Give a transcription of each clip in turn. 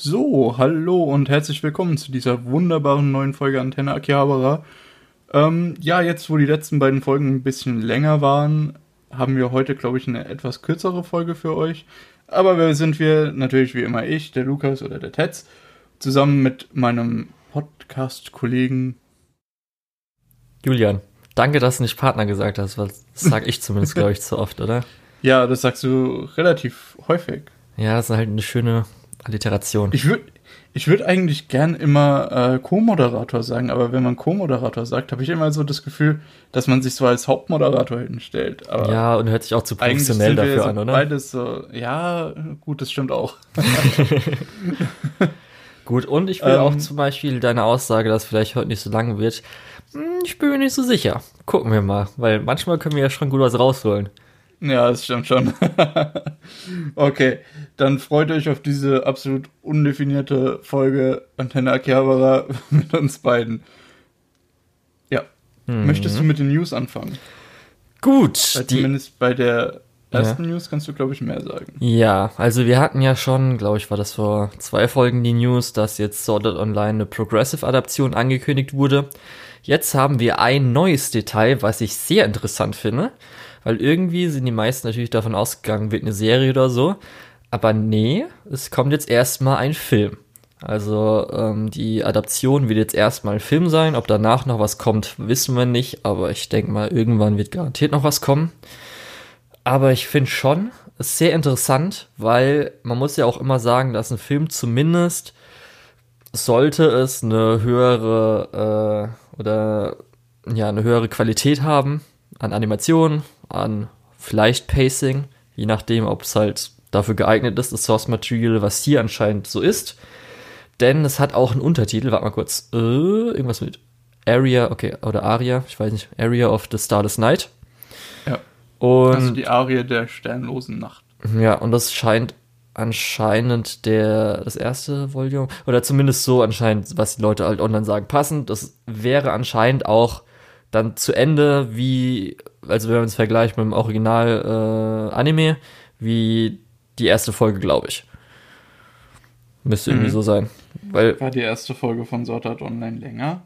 So, hallo und herzlich willkommen zu dieser wunderbaren neuen Folge Antenne Akihabara. Ähm, ja, jetzt wo die letzten beiden Folgen ein bisschen länger waren, haben wir heute, glaube ich, eine etwas kürzere Folge für euch. Aber wer sind wir? Natürlich wie immer ich, der Lukas oder der Tetz, zusammen mit meinem Podcast-Kollegen Julian. Danke, dass du nicht Partner gesagt hast, weil das sag ich zumindest, glaube ich, zu oft, oder? Ja, das sagst du relativ häufig. Ja, das ist halt eine schöne Alliteration. Ich würde ich würd eigentlich gern immer äh, Co-Moderator sagen, aber wenn man Co-Moderator sagt, habe ich immer so das Gefühl, dass man sich so als Hauptmoderator hinstellt. Aber ja, und hört sich auch zu professionell dafür so an, oder? Beides so, ja, gut, das stimmt auch. gut, und ich will ähm, auch zum Beispiel deine Aussage, dass vielleicht heute nicht so lang wird. Hm, ich bin mir nicht so sicher. Gucken wir mal, weil manchmal können wir ja schon gut was rausholen. Ja, das stimmt schon. okay, dann freut euch auf diese absolut undefinierte Folge Antenne Akihabara mit uns beiden. Ja. Mhm. Möchtest du mit den News anfangen? Gut. Weil zumindest bei der ersten ja. News kannst du, glaube ich, mehr sagen. Ja, also wir hatten ja schon, glaube ich, war das vor zwei Folgen die News, dass jetzt Sword Art Online eine Progressive-Adaption angekündigt wurde. Jetzt haben wir ein neues Detail, was ich sehr interessant finde. Weil irgendwie sind die meisten natürlich davon ausgegangen, wird eine Serie oder so. Aber nee, es kommt jetzt erstmal ein Film. Also ähm, die Adaption wird jetzt erstmal ein Film sein. Ob danach noch was kommt, wissen wir nicht. Aber ich denke mal, irgendwann wird garantiert noch was kommen. Aber ich finde schon, es sehr interessant, weil man muss ja auch immer sagen, dass ein Film zumindest sollte es eine höhere äh, oder ja eine höhere Qualität haben an Animationen, an vielleicht Pacing, je nachdem, ob es halt dafür geeignet ist, das Source Material, was hier anscheinend so ist. Denn es hat auch einen Untertitel, warte mal kurz, äh, irgendwas mit Area, okay, oder Aria, ich weiß nicht, Area of the Starless Night. Ja. Und also die Aria der sternlosen Nacht. Ja, und das scheint anscheinend der das erste Volume oder zumindest so anscheinend, was die Leute halt online sagen, passend. Das wäre anscheinend auch dann zu Ende wie also wenn man es vergleicht mit dem Original äh, Anime, wie die erste Folge, glaube ich. Müsste mhm. irgendwie so sein. Weil, War die erste Folge von Sword Art Online länger?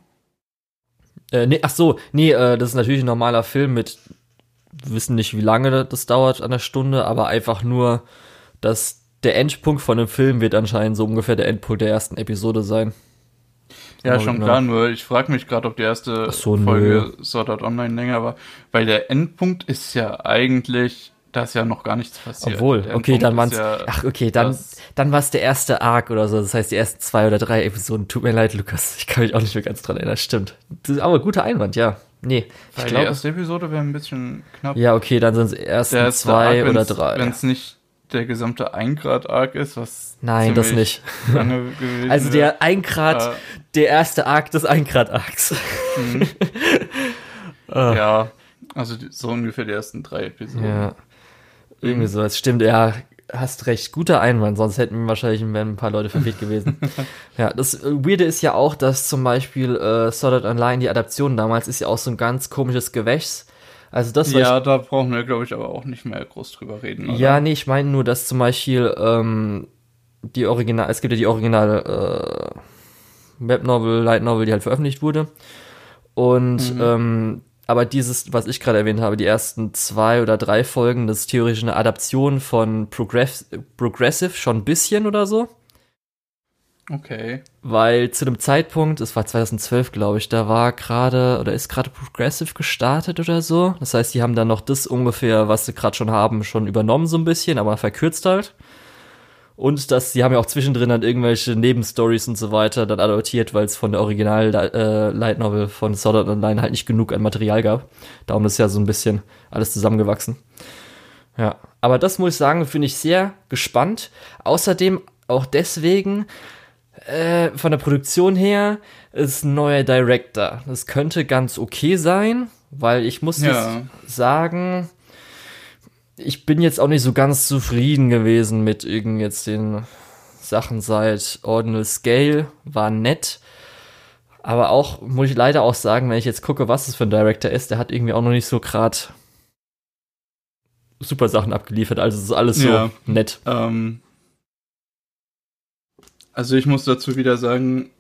Äh, nee, ach so, nee, äh, das ist natürlich ein normaler Film mit, wissen nicht, wie lange das dauert an der Stunde, aber einfach nur, dass der Endpunkt von dem Film wird anscheinend so ungefähr der Endpunkt der ersten Episode sein. Ja, schon genau. klar, nur ich frage mich gerade, ob die erste so, Folge nö. Sword Art Online länger war, weil der Endpunkt ist ja eigentlich, da ist ja noch gar nichts passiert. Obwohl, okay, dann waren's, ja ach, okay, dann, dann war es der erste Arc oder so, das heißt die ersten zwei oder drei Episoden. Tut mir leid, Lukas, ich kann mich auch nicht mehr ganz dran erinnern, stimmt. Aber guter Einwand, ja. Nee, ich glaube. Die erste Episode wäre ein bisschen knapp. Ja, okay, dann sind es erst zwei Arc, oder drei. Wenn es nicht der gesamte 1 Grad Arc ist, was Nein, das nicht. also der 1 Grad, äh, der erste Arc des 1 Grad Arcs. Mhm. Ah. Ja, also so ungefähr die ersten drei Episoden. Ja. Irgendwie mhm. so, das stimmt, ja, hast recht, guter Einwand, sonst hätten wir wahrscheinlich ein paar Leute verwirrt gewesen. ja, das Weirde ist ja auch, dass zum Beispiel äh, Art Online, die Adaption damals, ist ja auch so ein ganz komisches Gewächs also das Ja, da brauchen wir, glaube ich, aber auch nicht mehr groß drüber reden. Oder? Ja, nee, ich meine nur, dass zum Beispiel ähm, die Original, es gibt ja die originale äh, Webnovel, Light Novel, die halt veröffentlicht wurde. Und mhm. ähm, aber dieses, was ich gerade erwähnt habe, die ersten zwei oder drei Folgen, das ist theoretisch eine Adaption von Progress Progressive, schon ein bisschen oder so. Okay. Weil zu dem Zeitpunkt, es war 2012, glaube ich, da war gerade oder ist gerade Progressive gestartet oder so. Das heißt, die haben dann noch das ungefähr, was sie gerade schon haben, schon übernommen so ein bisschen, aber verkürzt halt. Und dass sie haben ja auch zwischendrin dann irgendwelche Nebenstories und so weiter dann adaptiert, weil es von der Original äh, Light Novel von Sword Art Online halt nicht genug an Material gab. Darum ist ja so ein bisschen alles zusammengewachsen. Ja, aber das muss ich sagen, finde ich sehr gespannt. Außerdem auch deswegen, äh, von der Produktion her ist ein neuer Director. Das könnte ganz okay sein, weil ich muss ja. sagen, ich bin jetzt auch nicht so ganz zufrieden gewesen mit irgend jetzt den Sachen seit Ordinal Scale. War nett. Aber auch, muss ich leider auch sagen, wenn ich jetzt gucke, was es für ein Director ist, der hat irgendwie auch noch nicht so gerade super Sachen abgeliefert. Also es ist alles so ja, nett. Ähm, Also ich muss dazu wieder sagen,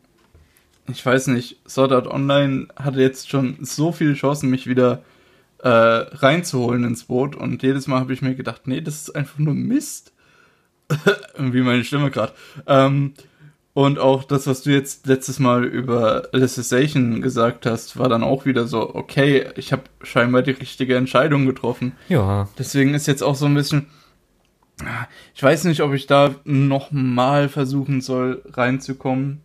ich weiß nicht, Sword Art Online hatte jetzt schon so viele Chancen, mich wieder äh, reinzuholen ins Boot und jedes Mal habe ich mir gedacht, nee, das ist einfach nur Mist. Wie meine Stimme gerade. Ähm, und auch das, was du jetzt letztes Mal über Alicization gesagt hast, war dann auch wieder so, okay, ich habe scheinbar die richtige Entscheidung getroffen. Ja. Deswegen ist jetzt auch so ein bisschen, ich weiß nicht, ob ich da nochmal versuchen soll, reinzukommen.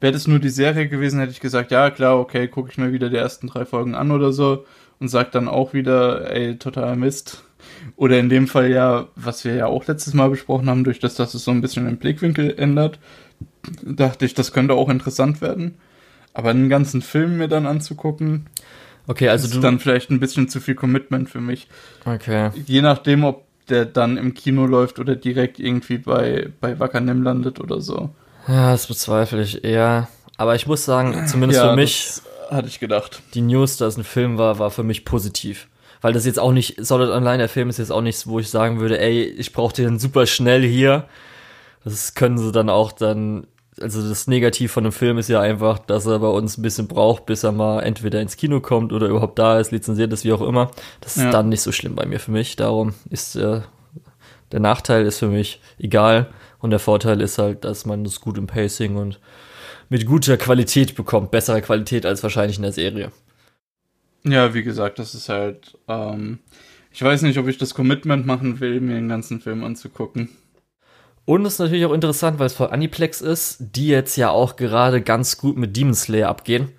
Wäre das nur die Serie gewesen, hätte ich gesagt, ja klar, okay, gucke ich mir wieder die ersten drei Folgen an oder so und sag dann auch wieder, ey, totaler Mist. Oder in dem Fall ja, was wir ja auch letztes Mal besprochen haben, durch das, dass es so ein bisschen den Blickwinkel ändert, dachte ich, das könnte auch interessant werden. Aber einen ganzen Film mir dann anzugucken, Okay, also ist dann vielleicht ein bisschen zu viel Commitment für mich. Okay. Je nachdem, ob der dann im Kino läuft oder direkt irgendwie bei, bei Wackernem landet oder so. Ja, das bezweifle ich eher. Aber ich muss sagen, zumindest für mich, hatte ich gedacht. die News, dass es ein Film war, war für mich positiv. Weil das jetzt auch nicht, Solid Online, der Film ist jetzt auch nichts, wo ich sagen würde, ey, ich brauche den super schnell hier. Das können sie dann auch dann, also das Negativ von dem Film ist ja einfach, dass er bei uns ein bisschen braucht, bis er mal entweder ins Kino kommt oder überhaupt da ist, lizenziert ist, wie auch immer. Das ist Ja. dann nicht so schlimm bei mir für mich. Darum ist äh, der Nachteil ist für mich egal und der Vorteil ist halt, dass man das gut im Pacing und mit guter Qualität bekommt, bessere Qualität als wahrscheinlich in der Serie. Ja, wie gesagt, das ist halt, ähm, ich weiß nicht, ob ich das Commitment machen will, mir den ganzen Film anzugucken. Und es ist natürlich auch interessant, weil es von Aniplex ist, die jetzt ja auch gerade ganz gut mit Demon Slayer abgehen.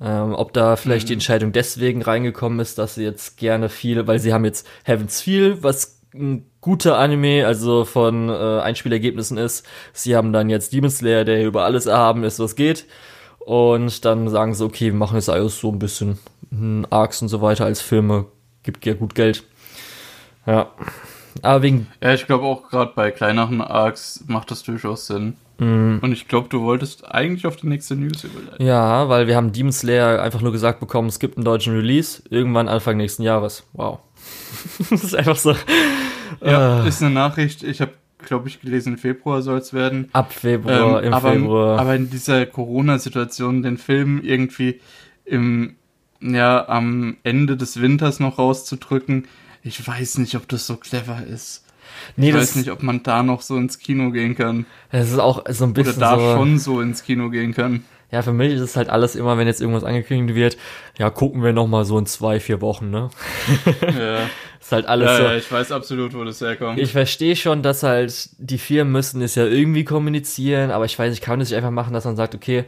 Ähm, ob da vielleicht die Entscheidung deswegen reingekommen ist, dass sie jetzt gerne viele, weil sie haben jetzt Heaven's Feel, was ein guter Anime, also von äh, Einspielergebnissen ist. Sie haben dann jetzt Demon Slayer, der über alles erhaben ist, was geht. Und dann sagen sie, okay, wir machen jetzt alles so ein bisschen hm, Arcs und so weiter als Filme. Gibt ja gut Geld. Ja. Aber wegen Ja, ich glaube auch gerade bei kleineren Arcs macht das durchaus Sinn. Mhm. Und ich glaube, du wolltest eigentlich auf die nächste News überleiten. Ja, weil wir haben Demon Slayer einfach nur gesagt bekommen, es gibt einen deutschen Release, irgendwann Anfang nächsten Jahres. Wow. das ist einfach so. Ja, äh, ist eine Nachricht. Ich habe, glaube ich, gelesen, Februar soll es werden. ab Februar, Ähm, im aber, Februar. aber in dieser Corona-Situation den Film irgendwie im, ja, am Ende des Winters noch rauszudrücken, ich weiß nicht, ob das so clever ist. nee, ich das, weiß nicht, ob man da noch so ins Kino gehen kann. das ist auch so ein Oder bisschen da so. schon so ins Kino gehen kann. Ja, für mich ist es halt alles immer, wenn jetzt irgendwas angekündigt wird, ja, gucken wir noch mal so in zwei, vier Wochen, ne? Ja, Ist halt alles ja, so. ja ich weiß absolut, wo das herkommt. Ich verstehe schon, dass halt die Firmen müssen es ja irgendwie kommunizieren, aber ich weiß, ich kann es nicht einfach machen, dass man sagt, okay,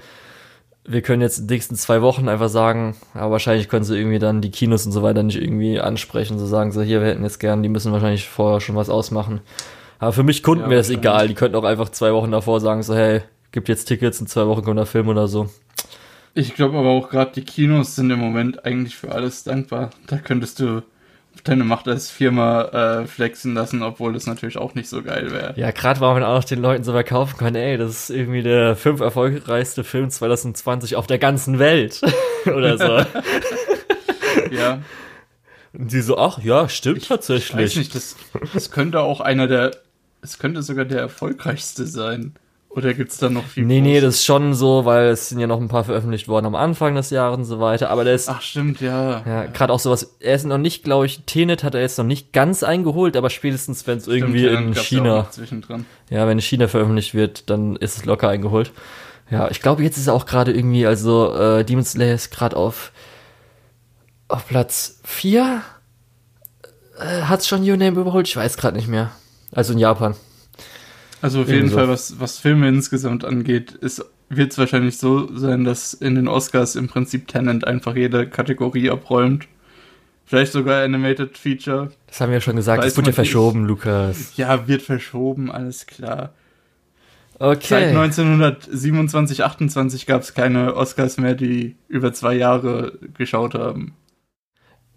wir können jetzt in den nächsten zwei Wochen einfach sagen, aber wahrscheinlich können sie irgendwie dann die Kinos und so weiter nicht irgendwie ansprechen, so sagen so, hier, wir hätten jetzt gern, die müssen wahrscheinlich vorher schon was ausmachen. Aber für mich Kunden Ja, wäre es egal, die könnten auch einfach zwei Wochen davor sagen, so, hey, gibt jetzt Tickets, in zwei Wochen kommt der Film oder so. Ich glaube aber auch gerade die Kinos sind im Moment eigentlich für alles dankbar. Da könntest du deine Macht als Firma äh, flexen lassen, obwohl das natürlich auch nicht so geil wäre. Ja, gerade weil man auch den Leuten so verkaufen kann, ey, das ist irgendwie der fünf erfolgreichste Film 2020 auf der ganzen Welt. oder so. Ja, Und die so, ach ja, stimmt ich tatsächlich. weiß nicht, das, das könnte auch einer der, es könnte sogar der erfolgreichste sein. Oder gibt's da noch viel? Nee, nee, Großes? das ist schon so, weil es sind ja noch ein paar veröffentlicht worden am Anfang des Jahres und so weiter. Aber der ist, Ach stimmt, ja. ja, gerade auch sowas, er ist noch nicht, glaube ich, Tenet hat er jetzt noch nicht ganz eingeholt, aber spätestens, wenn es irgendwie ja, in China, Zwischendrin. ja, wenn in China veröffentlicht wird, dann ist es locker eingeholt. Ja, ich glaube, jetzt ist er auch gerade irgendwie, also äh, Demon Slayer ist gerade auf, auf Platz 4. Äh, Hat's schon Your Name überholt? Ich weiß gerade nicht mehr. Also in Japan. Also auf jeden. Fall, was, was Filme insgesamt angeht, wird es wahrscheinlich so sein, dass in den Oscars im Prinzip Tenant einfach jede Kategorie abräumt. Vielleicht sogar Animated Feature. Das haben wir ja schon gesagt, das wurde ja verschoben, Lukas. Ja, wird verschoben, alles klar. Seit Okay. 1927, 28 gab es keine Oscars mehr, die über zwei Jahre geschaut haben.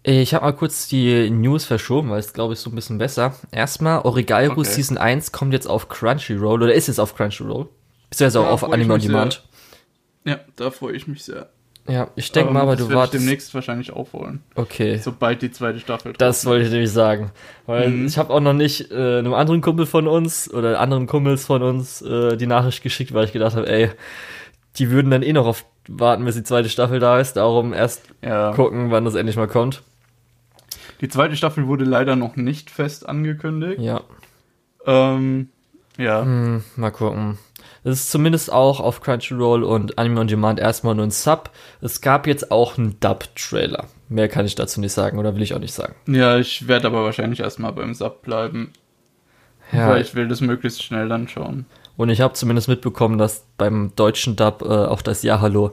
Ich habe mal kurz die News verschoben, weil es glaube ich so ein bisschen besser. Erstmal, Origairo Okay. Season 1 kommt jetzt auf Crunchyroll oder ist jetzt auf Crunchyroll. Beziehungsweise auch Ja, auf freue ich Anime on Demand. Ja, da freue ich mich sehr. Ja, ich denke mal, aber das du wartest. demnächst wahrscheinlich aufholen. Okay. Sobald die zweite Staffel Das wollte ich nämlich sagen. Weil Mhm. ich habe auch noch nicht äh, einem anderen Kumpel von uns oder anderen Kumpels von uns äh, die Nachricht geschickt, weil ich gedacht habe, ey, die würden dann eh noch auf warten, bis die zweite Staffel da ist. Darum erst Ja. gucken, wann das endlich mal kommt. Die zweite Staffel wurde leider noch nicht fest angekündigt. Ja. Ähm, ja. Hm, mal gucken. Es ist zumindest auch auf Crunchyroll und Anime on Demand erstmal nur ein Sub. Es gab jetzt auch einen Dub-Trailer. Mehr kann ich dazu nicht sagen oder will ich auch nicht sagen. Ja, ich werde aber wahrscheinlich erstmal beim Sub bleiben, Ja, weil ich will das möglichst schnell dann schauen. und ich habe zumindest mitbekommen, dass beim deutschen Dub äh, auch das Ja Hallo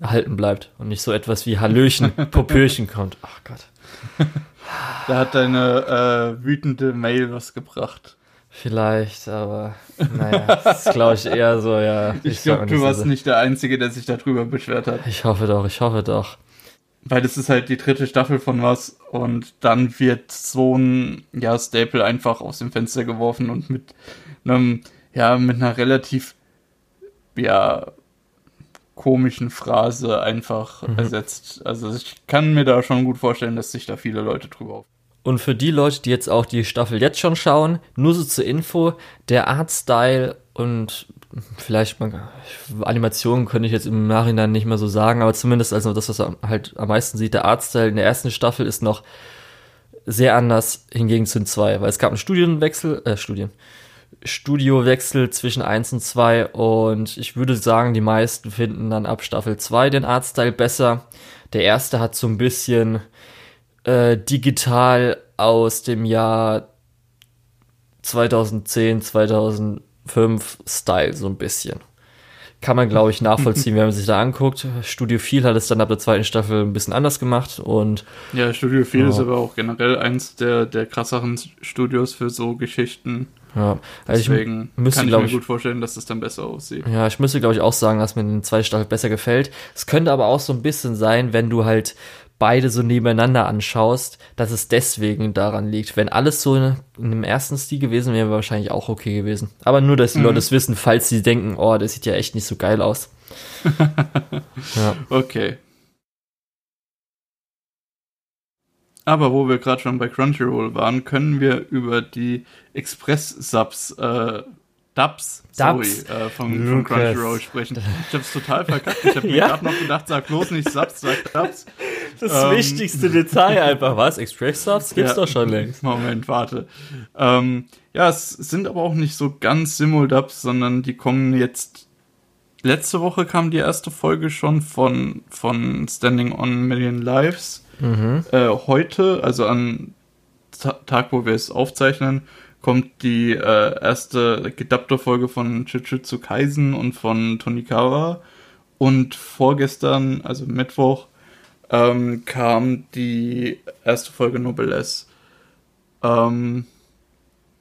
erhalten bleibt und nicht so etwas wie Hallöchen, Popöchen kommt. Ach Gott. Da hat deine äh, wütende Mail was gebracht. Vielleicht, aber naja, das ist glaube ich eher so, ja. Ich sag glaube, du warst so. nicht der Einzige, der sich darüber beschwert hat. Ich hoffe doch, ich hoffe doch. Weil das ist halt die dritte Staffel von was und dann wird so ein ja, Staple einfach aus dem Fenster geworfen und mit einem, ja, mit einer relativ, ja, komischen Phrase einfach Mhm. ersetzt. Also ich kann mir da schon gut vorstellen, dass sich da viele Leute drüber auf. Und für die Leute, die jetzt auch die Staffel jetzt schon schauen, nur so zur Info, der Artstyle und vielleicht mal Animationen könnte ich jetzt im Nachhinein nicht mehr so sagen, aber zumindest also das, was man halt am meisten sieht, der Artstyle in der ersten Staffel ist noch sehr anders hingegen zu den zwei, weil es gab einen Studienwechsel, äh, Studien, Studiowechsel zwischen 1 und 2 und ich würde sagen, die meisten finden dann ab Staffel 2 den Artstyle besser. Der erste hat so ein bisschen äh, digital aus dem Jahr 2010, 2005 Style so ein bisschen. Kann man, glaube ich, nachvollziehen, wenn man sich da anguckt. Studio Viel hat es dann ab der zweiten Staffel ein bisschen anders gemacht und Ja, Studio 4 ist Ja. aber auch generell eins der, der krasseren Studios für so Geschichten. Ja, also ich Deswegen müsste, kann ich mir ich- gut vorstellen, dass das dann besser aussieht. Ja, ich müsste, glaube ich, auch sagen, dass mir die zweite Staffel besser gefällt. Es könnte aber auch so ein bisschen sein, wenn du halt beide so nebeneinander anschaust, dass es deswegen daran liegt. Wenn alles so in einem ersten Stil gewesen wäre, wäre wahrscheinlich auch okay gewesen. Aber nur, dass die Mhm. Leute es wissen, falls sie denken, oh, das sieht ja echt nicht so geil aus. ja. Okay. Aber wo wir gerade schon bei Crunchyroll waren, können wir über die Express-Subs, äh, Dubs, sorry, Dubs? äh, von, von. Crunchyroll sprechen. Ich hab's total verkackt. Ich hab mir Ja. gerade noch gedacht, sag bloß nicht Subs, sag Dubs. Das Ähm, wichtigste Detail einfach, was? Express Subs gibt's Ja. doch schon längst. Moment, warte. Ähm, ja, es sind aber auch nicht so ganz Simuldubs, sondern die kommen jetzt. Letzte Woche kam die erste Folge schon von, von Standing on Million Lives. Mhm. Äh, heute, also am Ta Tag, wo wir es aufzeichnen, kommt die äh, erste gedubbte Folge von Jujutsu Kaisen und von Tonikawa. Und vorgestern, also Mittwoch, ähm, kam die erste Folge Noblesse. Ähm,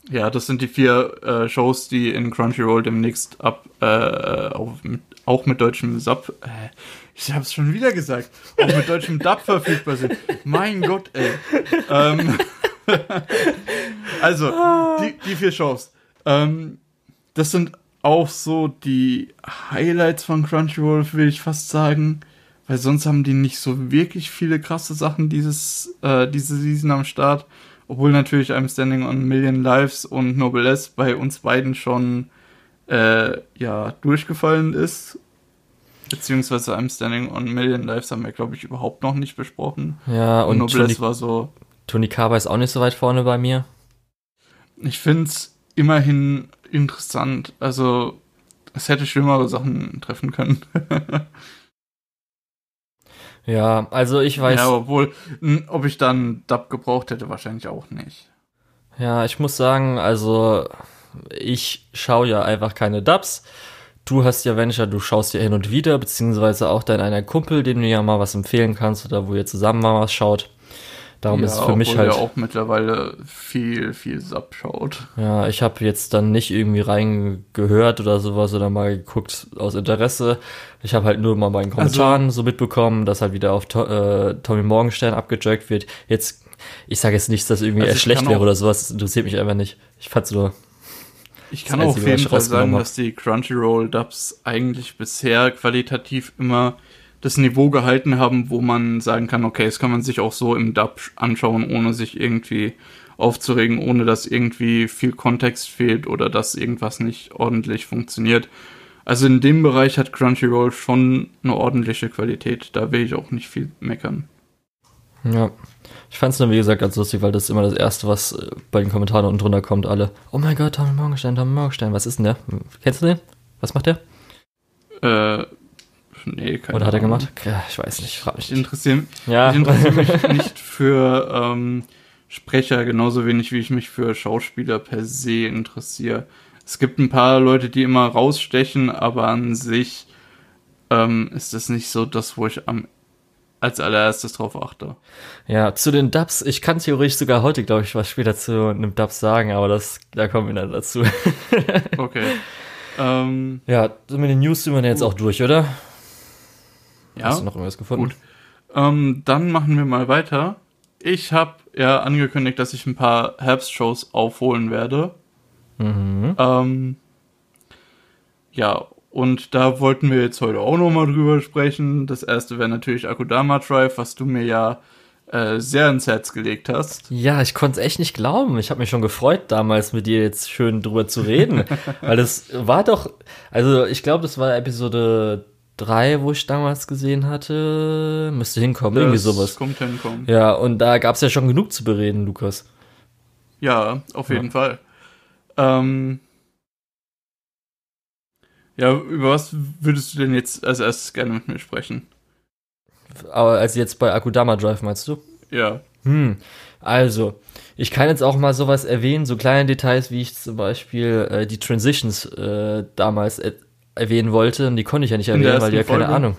ja, das sind die vier äh, Shows, die in Crunchyroll demnächst ab, äh, auf, mit, auch mit deutschem Sub, äh, ich hab's schon wieder gesagt, auch mit deutschem Dub verfügbar sind. Mein Gott, ey. Ähm, also, die, die vier Shows. Ähm, das sind auch so die Highlights von Crunchyroll, will ich fast sagen. Weil sonst haben die nicht so wirklich viele krasse Sachen dieses, äh, diese Season am Start. Obwohl natürlich I'm Standing on Million Lives und Noblesse bei uns beiden schon äh, ja, durchgefallen ist. Beziehungsweise I'm Standing on Million Lives haben wir, glaube ich, überhaupt noch nicht besprochen. Ja, Und, und Noblesse Toni, war so, Toni Kaba ist auch nicht so weit vorne bei mir. ich finde es immerhin interessant. Also, es hätte schlimmere Sachen treffen können. Ja, also ich weiß. ja, obwohl, ob ich dann Dub gebraucht hätte, wahrscheinlich auch nicht. Ja, ich muss sagen, also ich schaue ja einfach keine Dubs. Du hast ja Venture, du schaust ja hin und wieder, beziehungsweise auch dein einer Kumpel, dem du ja mal was empfehlen kannst oder wo ihr zusammen mal was schaut. Darum ja, ist es für mich halt. er auch mittlerweile viel, viel Sub schaut. Ja, ich habe jetzt dann nicht irgendwie reingehört oder sowas oder mal geguckt aus Interesse. Ich habe halt nur mal bei den Also Kommentaren so mitbekommen, dass halt wieder auf to äh, Tommy Morgenstern abgejagt wird. Jetzt, ich sage jetzt nicht, dass irgendwie Also er schlecht wäre oder sowas. Das interessiert mich einfach nicht. Ich fand's nur. Ich kann auch auf jeden Fall sagen, dass die Crunchyroll Dubs eigentlich bisher qualitativ immer das Niveau gehalten haben, wo man sagen kann, okay, das kann man sich auch so im Dub anschauen, ohne sich irgendwie aufzuregen, ohne dass irgendwie viel Kontext fehlt oder dass irgendwas nicht ordentlich funktioniert. Also in dem Bereich hat Crunchyroll schon eine ordentliche Qualität. Da will ich auch nicht viel meckern. Ja. Ich fand es nur, wie gesagt, ganz lustig, weil das ist immer das Erste, was äh, bei den Kommentaren unten drunter kommt. Alle, oh mein Gott, Tommy Morgenstein, Tommy Morgenstein, was ist denn der? Kennst du den? Was macht der? Äh, nee, keine Oder hat er gemacht? Ich weiß nicht, frag mich. Ich interessiere ja. ich interessiere mich nicht für ähm, Sprecher, genauso wenig wie ich mich für Schauspieler per se interessiere. Es gibt ein paar Leute, die immer rausstechen, aber an sich ähm, ist das nicht so das, wo ich am als allererstes drauf achte. Ja, zu den Dubs, ich kann theoretisch sogar heute, glaube ich, was später zu einem Dub sagen, aber das, da kommen wir dann dazu. okay. Ähm, ja, mit den News sind wir jetzt auch durch, oder? Ja. Hast du noch irgendwas gefunden? Gut. Ähm, dann machen wir mal weiter. Ich habe ja angekündigt, dass ich ein paar Herbstshows aufholen werde. Mhm. Ähm, ja, und da wollten wir jetzt heute auch nochmal drüber sprechen. Das erste wäre natürlich Akudama Drive, was du mir ja äh, sehr ins Herz gelegt hast. Ja, ich konnte es echt nicht glauben. Ich habe mich schon gefreut, damals mit dir jetzt schön drüber zu reden. weil das war doch, also ich glaube, das war Episode 3, wo ich damals gesehen hatte. Müsste hinkommen, das irgendwie sowas. Kommt hinkommen. Ja, und da gab es ja schon genug zu bereden, Lukas. Ja, auf jeden ja. Fall. Ähm, ja, über was würdest du denn jetzt als erstes gerne mit mir sprechen? Aber als jetzt bei Akudama Drive meinst du? Ja. Hm, also, ich kann jetzt auch mal sowas erwähnen, so kleine Details, wie ich zum Beispiel äh, die Transitions äh, damals er erwähnen wollte, und die konnte ich ja nicht erwähnen, weil die ja keine Ahnung.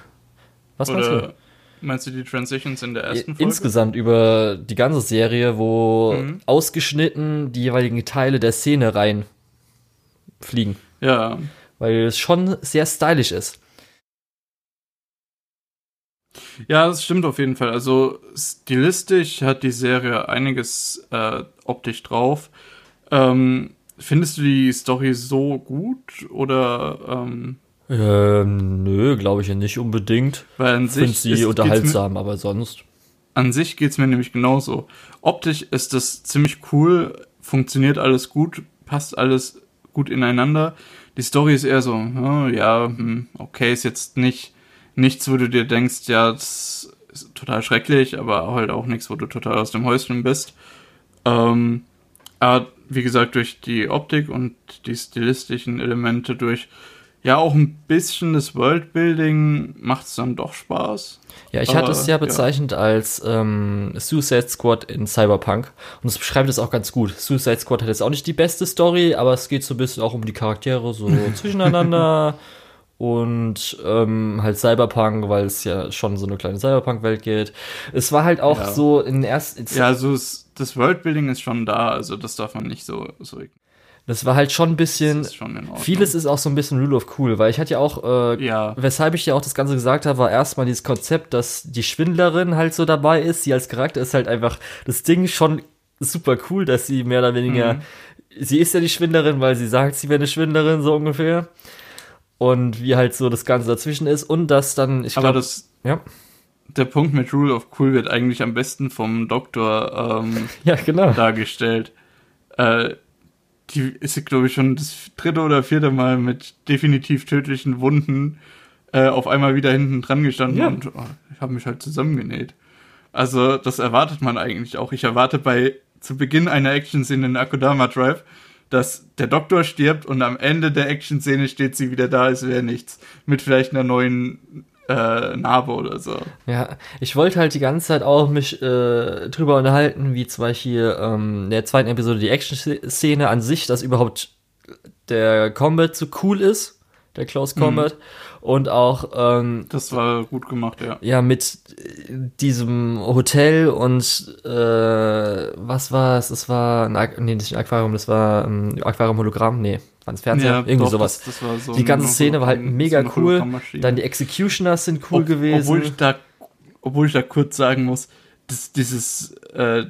Was Oder meinst du? Meinst du die Transitions in der ersten Folge? Insgesamt über die ganze Serie, wo mhm. ausgeschnitten die jeweiligen Teile der Szene reinfliegen. Ja. Weil es schon sehr stylisch ist. Ja, das stimmt auf jeden Fall. Also stilistisch hat die Serie einiges äh, optisch drauf. Ähm, findest du die Story so gut oder ähm, ähm, nö, glaube ich ja nicht unbedingt. Weil an sich sie ist, unterhaltsam, aber sonst. An sich geht es mir nämlich genauso. Optisch ist das ziemlich cool, funktioniert alles gut, passt alles gut ineinander. Die Story ist eher so, ja, hm, okay, ist jetzt nicht nichts, wo du dir denkst, ja, das ist total schrecklich, aber halt auch nichts, wo du total aus dem Häuschen bist. Ähm, aber wie gesagt, durch die Optik und die stilistischen Elemente, durch ja auch ein bisschen das Worldbuilding macht es dann doch Spaß. Ja, ich hatte es ja bezeichnet ja. als ähm, Suicide Squad in Cyberpunk und es beschreibt es auch ganz gut. Suicide Squad hat jetzt auch nicht die beste Story, aber es geht so ein bisschen auch um die Charaktere so zwischeneinander und ähm, halt Cyberpunk, weil es ja schon so eine kleine Cyberpunk-Welt geht. Es war halt auch ja. so in den ersten. Ja, also es, das Worldbuilding ist schon da, also das darf man nicht so, so das war halt schon ein bisschen. Ist vieles ist auch so ein bisschen Rule of Cool, weil ich hatte ja auch, äh, ja. weshalb ich ja auch das Ganze gesagt habe, war erstmal dieses Konzept, dass die Schwindlerin halt so dabei ist. Sie als Charakter ist halt einfach das Ding schon super cool, dass sie mehr oder weniger. Mhm. Sie ist ja die Schwindlerin, weil sie sagt, sie wäre eine Schwindlerin, so ungefähr. Und wie halt so das Ganze dazwischen ist und dass dann, ich glaube. Ja der Punkt mit Rule of Cool wird eigentlich am besten vom Doktor ähm, ja, genau. dargestellt. Äh, die ist, glaube ich, schon das dritte oder vierte Mal mit definitiv tödlichen Wunden äh, auf einmal wieder hinten dran gestanden ja. und oh, ich habe mich halt zusammengenäht. Also, das erwartet man eigentlich auch. Ich erwarte bei zu Beginn einer Action-Szene in Akudama Drive, dass der Doktor stirbt und am Ende der Action-Szene steht sie wieder da, als wäre nichts. Mit vielleicht einer neuen äh, Narbe oder so. Ja, ich wollte halt die ganze Zeit auch mich äh, drüber unterhalten, wie zum Beispiel ähm, in der zweiten Episode die Action-Szene an sich, dass überhaupt der Combat so cool ist, der Close Combat. Mhm. Und auch ähm, Das war gut gemacht, ja. Ja, mit diesem Hotel und äh, was war es? Das war ein, nee, nicht ein Aquarium, das war ein Aquarium-Hologramm, nee, war das Fernseher? Ja, Irgendwie doch, sowas. Das, das so die ganze Szene war halt mega so cool. Dann die Executioners sind cool Ob, gewesen. Obwohl ich da, obwohl ich da kurz sagen muss, dass dieses, äh,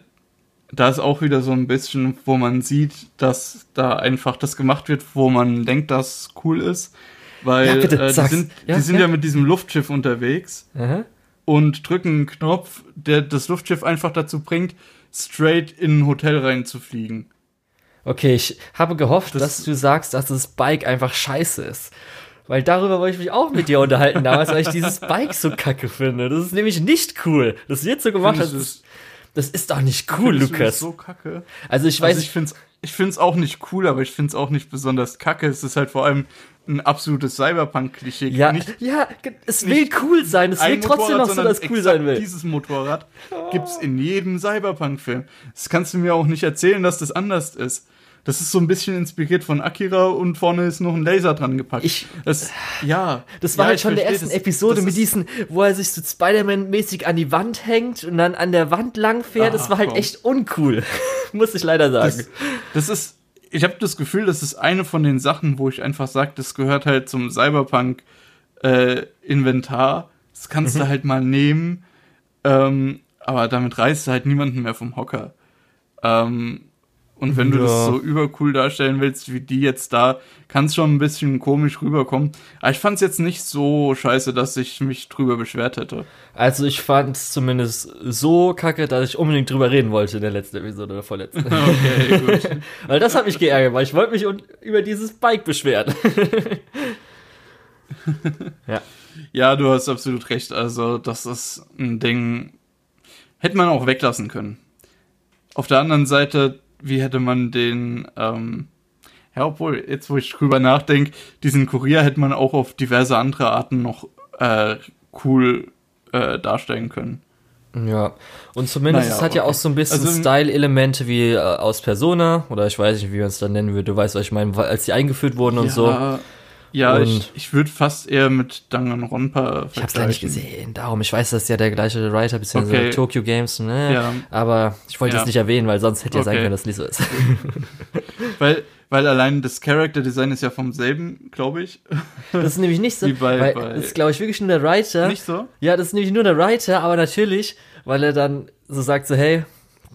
da ist auch wieder so ein bisschen, wo man sieht, dass da einfach das gemacht wird, wo man denkt, dass cool ist. Weil Ja, bitte, äh, die sind, Ja, die sind ja. ja. mit diesem Luftschiff unterwegs Aha. und drücken einen Knopf, der das Luftschiff einfach dazu bringt, straight in ein Hotel reinzufliegen. Okay, ich habe gehofft, Das- dass du sagst, dass das Bike einfach scheiße ist. Weil darüber wollte ich mich auch mit dir unterhalten damals, weil ich dieses Bike so kacke finde. Das ist nämlich nicht cool. Das wird so gemacht, das ist, das ist doch nicht cool, du das Lukas. so kacke. Also ich weiß, Also ich find's, ich find's auch nicht cool, aber ich find's auch nicht besonders kacke. Es ist halt vor allem ein absolutes Cyberpunk-Klischee. ja, Nicht ja, es will cool sein. Es will trotzdem noch Motorrad, so, sondern dass es cool sein will. Dieses Motorrad gibt's in jedem Cyberpunk-Film. Das kannst du mir auch nicht erzählen, dass das anders ist. Das ist so ein bisschen inspiriert von Akira und vorne ist noch ein Laser dran gepackt. Ich- das, ja. Das war ja, halt schon in der ersten das- Episode das mit diesen, wo er sich so Spider-Man-mäßig an die Wand hängt und dann an der Wand lang fährt. Das war halt komm. echt uncool. Muss ich leider sagen. Das, ist, ich habe das Gefühl, das ist eine von den Sachen, wo ich einfach sage, das gehört halt zum Cyberpunk-Inventar. das kannst Mhm. du halt mal nehmen, ähm, aber damit reißt du halt niemanden mehr vom Hocker. Ähm, und wenn du das so übercool darstellen willst, wie die jetzt da, kann es schon ein bisschen komisch rüberkommen. Aber ich fand es jetzt nicht so scheiße, dass ich mich drüber beschwert hätte. Also ich fand es zumindest so kacke, dass ich unbedingt drüber reden wollte in der letzten Episode oder vorletzten. Okay, gut. weil das hat mich geärgert, weil ich wollte mich über dieses Bike beschweren. ja. Ja, du hast absolut recht. Also, das ist ein Ding, hätte man auch weglassen können. Auf der anderen Seite, wie hätte man den, ähm, ja, obwohl, jetzt wo ich drüber nachdenke, diesen Kurier hätte man auch auf diverse andere Arten noch äh, cool äh, darstellen können. Ja, und zumindest Naja, es hat ja okay. auch so ein bisschen Also- Style-Elemente wie äh, aus Persona oder ich weiß nicht, wie man es dann nennen würde. Du weißt, was ich meine, als die eingeführt wurden und so. Ja, Und- ich, ich würde fast eher mit Danganronpa Ich hab's da nicht vergleichen. gesehen, darum. Ich weiß, das ist ja der gleiche Writer, bzw. Okay. Tokyo Games, ne? Ja. Aber ich wollte Ja. es nicht erwähnen, weil sonst hätte ja sein Okay. können, dass es nicht so ist. Weil, weil allein das Character Design ist ja vom selben, glaube ich. Das ist nämlich nicht so, Wie bei- weil bei- das ist, glaube ich, wirklich nur der Writer. Nicht so? Ja, das ist nämlich nur der Writer, aber natürlich, weil er dann so sagt so, hey,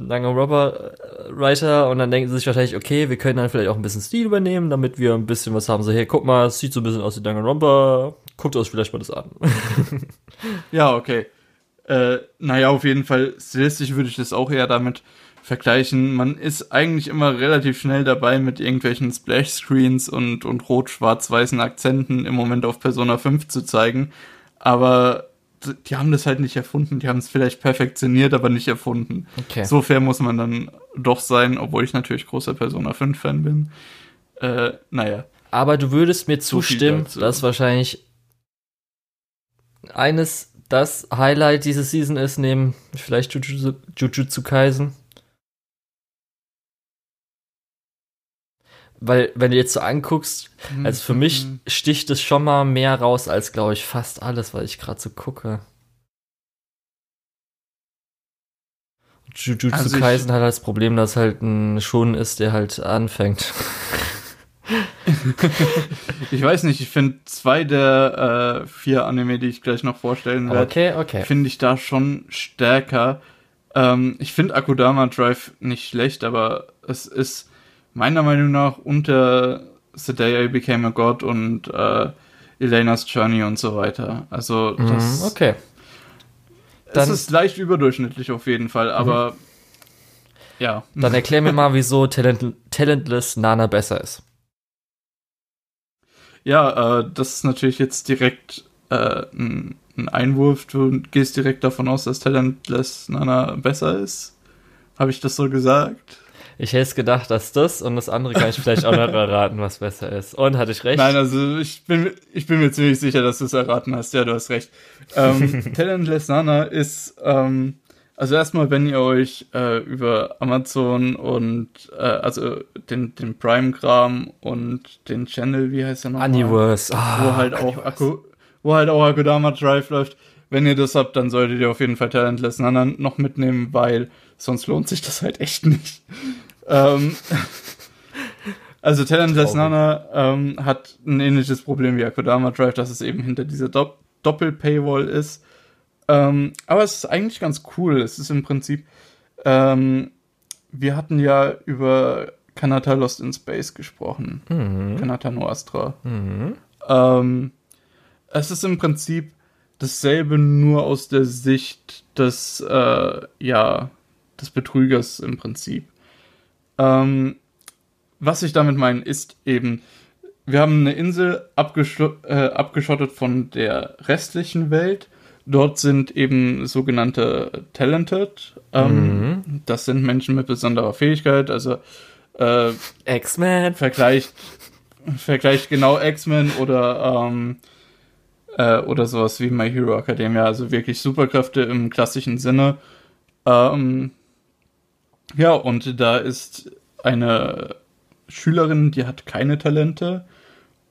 Danganronpa äh, Writer und dann denken sie sich wahrscheinlich, okay, wir können dann vielleicht auch ein bisschen Stil übernehmen, damit wir ein bisschen was haben. So, hey, guck mal, es sieht so ein bisschen aus wie Danganronpa, guckt euch vielleicht mal das an. Ja, okay. Äh, naja, auf jeden Fall, stilistisch würde ich das auch eher damit vergleichen. Man ist eigentlich immer relativ schnell dabei mit irgendwelchen Splash-Screens und, und rot-schwarz-weißen Akzenten im Moment auf Persona 5 zu zeigen. Aber die haben das halt nicht erfunden. Die haben es vielleicht perfektioniert, aber nicht erfunden. Okay. So fair muss man dann doch sein, obwohl ich natürlich großer Persona 5-Fan bin. Äh, naja. Aber du würdest mir So zustimmen, dass wahrscheinlich eines das Highlight diese Season ist, neben vielleicht Jujutsu, Jujutsu Kaisen. Weil, wenn du jetzt so anguckst, also für mich Mhm. sticht es schon mal mehr raus als, glaube ich, fast alles, weil ich gerade so gucke. Jujutsu Also Kaisen hat halt das Problem, dass halt ein Schon ist, der halt anfängt. Ich weiß nicht, ich finde zwei der äh, vier Anime, die ich gleich noch vorstellen werde, Okay, okay. finde ich da schon stärker. Ähm, ich finde Akudama Drive nicht schlecht, aber es ist meiner Meinung nach unter The Day I Became a God und äh, Elena's Journey und so weiter. Also das, Mhm, okay. es Dann- ist leicht überdurchschnittlich auf jeden Fall, aber ja. Dann erklär mir mal, wieso Talent Talentless Nana besser ist. Ja, äh, das ist natürlich jetzt direkt äh, ein, ein Einwurf. Du gehst direkt davon aus, dass Talentless Nana besser ist. Habe ich das so gesagt? Ich hätte es gedacht, dass das und das andere kann ich vielleicht auch noch erraten, was besser ist. Und hatte ich recht? Nein, also ich bin, ich bin mir ziemlich sicher, dass du es erraten hast. Ja, du hast recht. Ähm, Talentless Nana ist, ähm, also erstmal, wenn ihr euch äh, über Amazon und äh, also den, den Prime-Kram und den Channel, wie heißt der nochmal? Universe. Ah, wo halt auch Akku, wo halt auch Akudama Drive läuft. Wenn ihr das habt, dann solltet ihr auf jeden Fall Talentless Nana noch mitnehmen, weil sonst lohnt sich das halt echt nicht. Ähm, also Talentless Traurig. Nana ähm, hat ein ähnliches Problem wie Akudama Drive, dass es eben hinter dieser Dopp Doppel-Paywall ist. Ähm, aber es ist eigentlich ganz cool. Es ist im Prinzip, ähm, wir hatten ja über Kanata Lost in Space gesprochen. Mhm. Kanata no Astra. Mhm. Ähm, es ist im Prinzip dasselbe nur aus der Sicht des, äh, ja, des Betrügers im Prinzip. Ähm, was ich damit meine, ist eben, wir haben eine Insel abgeschottet, äh, abgeschottet von der restlichen Welt. Dort sind eben sogenannte Talented. Ähm, mhm. Das sind Menschen mit besonderer Fähigkeit. Also äh, X-Men. Vergleicht, vergleicht genau X-Men oder ähm, äh, oder sowas wie My Hero Academia. Also wirklich Superkräfte im klassischen Sinne. Ähm, ja, und da ist eine Schülerin, die hat keine Talente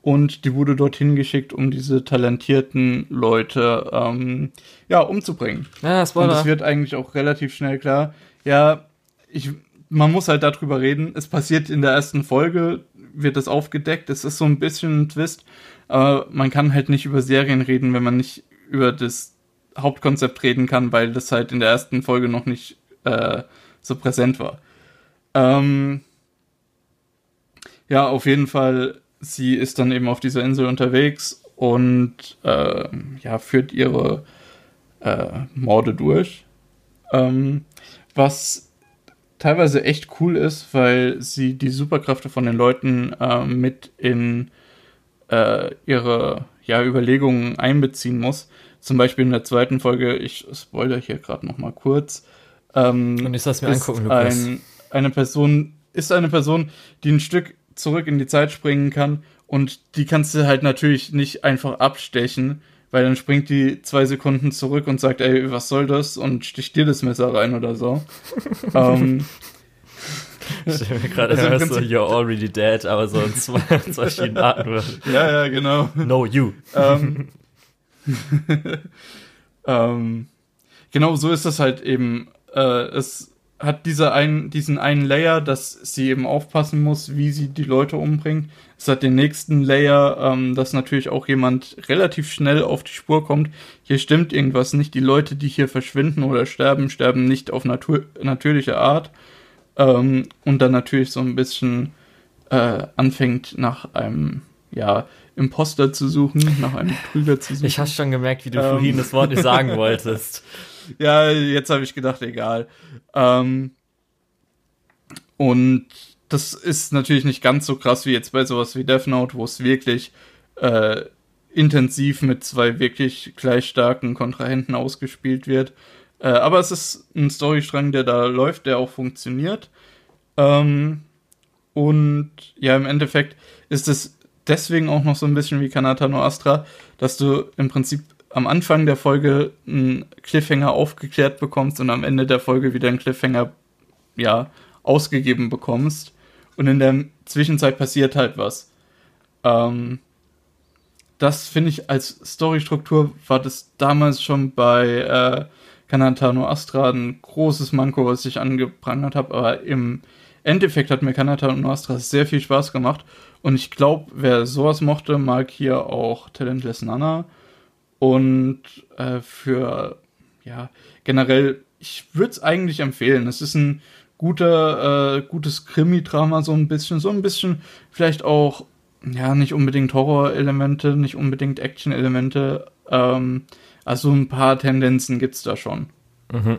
und die wurde dorthin geschickt, um diese talentierten Leute ähm, ja umzubringen. Ja, das war und es wird eigentlich auch relativ schnell klar. Ja, ich, man muss halt darüber reden. Es passiert in der ersten Folge, wird es aufgedeckt. Es ist so ein bisschen ein Twist, aber man kann halt nicht über Serien reden, wenn man nicht über das Hauptkonzept reden kann, weil das halt in der ersten Folge noch nicht äh, so präsent war. Ähm, ja, auf jeden Fall, sie ist dann eben auf dieser Insel unterwegs und äh, ja, führt ihre äh, Morde durch. Ähm, was teilweise echt cool ist, weil sie die Superkräfte von den Leuten äh, mit in äh, ihre ja, Überlegungen einbeziehen muss. Zum Beispiel in der zweiten Folge, ich spoilere hier gerade noch mal kurz. Ähm, Und ich soll es mir angucken, Lukas. Ein, eine Person ist eine Person, die ein Stück zurück in die Zeit springen kann und die kannst du halt natürlich nicht einfach abstechen, weil dann springt die zwei Sekunden zurück und sagt, ey, was soll das? Und sticht dir das Messer rein oder so. ähm, ich stelle mir gerade also so, you're already dead, aber so in zwei, verschiedenen Arten. Ja, ja, genau. No, you. Ähm, ähm, genau so ist das halt eben. Äh, es hat diese ein, diesen einen Layer, dass sie eben aufpassen muss, wie sie die Leute umbringt. Es hat den nächsten Layer, ähm, dass natürlich auch jemand relativ schnell auf die Spur kommt. Hier stimmt irgendwas nicht. Die Leute, die hier verschwinden oder sterben, sterben nicht auf natur natürliche Art. Ähm, und dann natürlich so ein bisschen äh, anfängt nach einem, ja, Imposter zu suchen, nach einem Betrüger zu suchen. Ich hast schon gemerkt, wie du ähm. vorhin das Wort nicht sagen wolltest. Ja, jetzt habe ich gedacht, egal. Ähm, und das ist natürlich nicht ganz so krass wie jetzt bei sowas wie Death Note, wo es wirklich äh, intensiv mit zwei wirklich gleich starken Kontrahenten ausgespielt wird. Äh, aber es ist ein Storystrang, der da läuft, der auch funktioniert. Ähm, und ja, im Endeffekt ist es deswegen auch noch so ein bisschen wie Kanata no Astra, dass du im Prinzip am Anfang der Folge einen Cliffhanger aufgeklärt bekommst und am Ende der Folge wieder einen Cliffhanger, ja, ausgegeben bekommst. Und in der Zwischenzeit passiert halt was. Ähm, das finde ich als Storystruktur war das damals schon bei äh, Kanatano Astra ein großes Manko, was ich angeprangert habe, aber im Endeffekt hat mir Kanatano Astra sehr viel Spaß gemacht und ich glaube, wer sowas mochte, mag hier auch Talentless Nana und äh, für, ja, generell, ich würde es eigentlich empfehlen. Es ist ein guter, äh, gutes Krimi-Drama, so ein bisschen, so ein bisschen vielleicht auch, ja, nicht unbedingt Horror-Elemente, nicht unbedingt Action-Elemente. Ähm, also ein paar Tendenzen gibt's da schon. Mhm.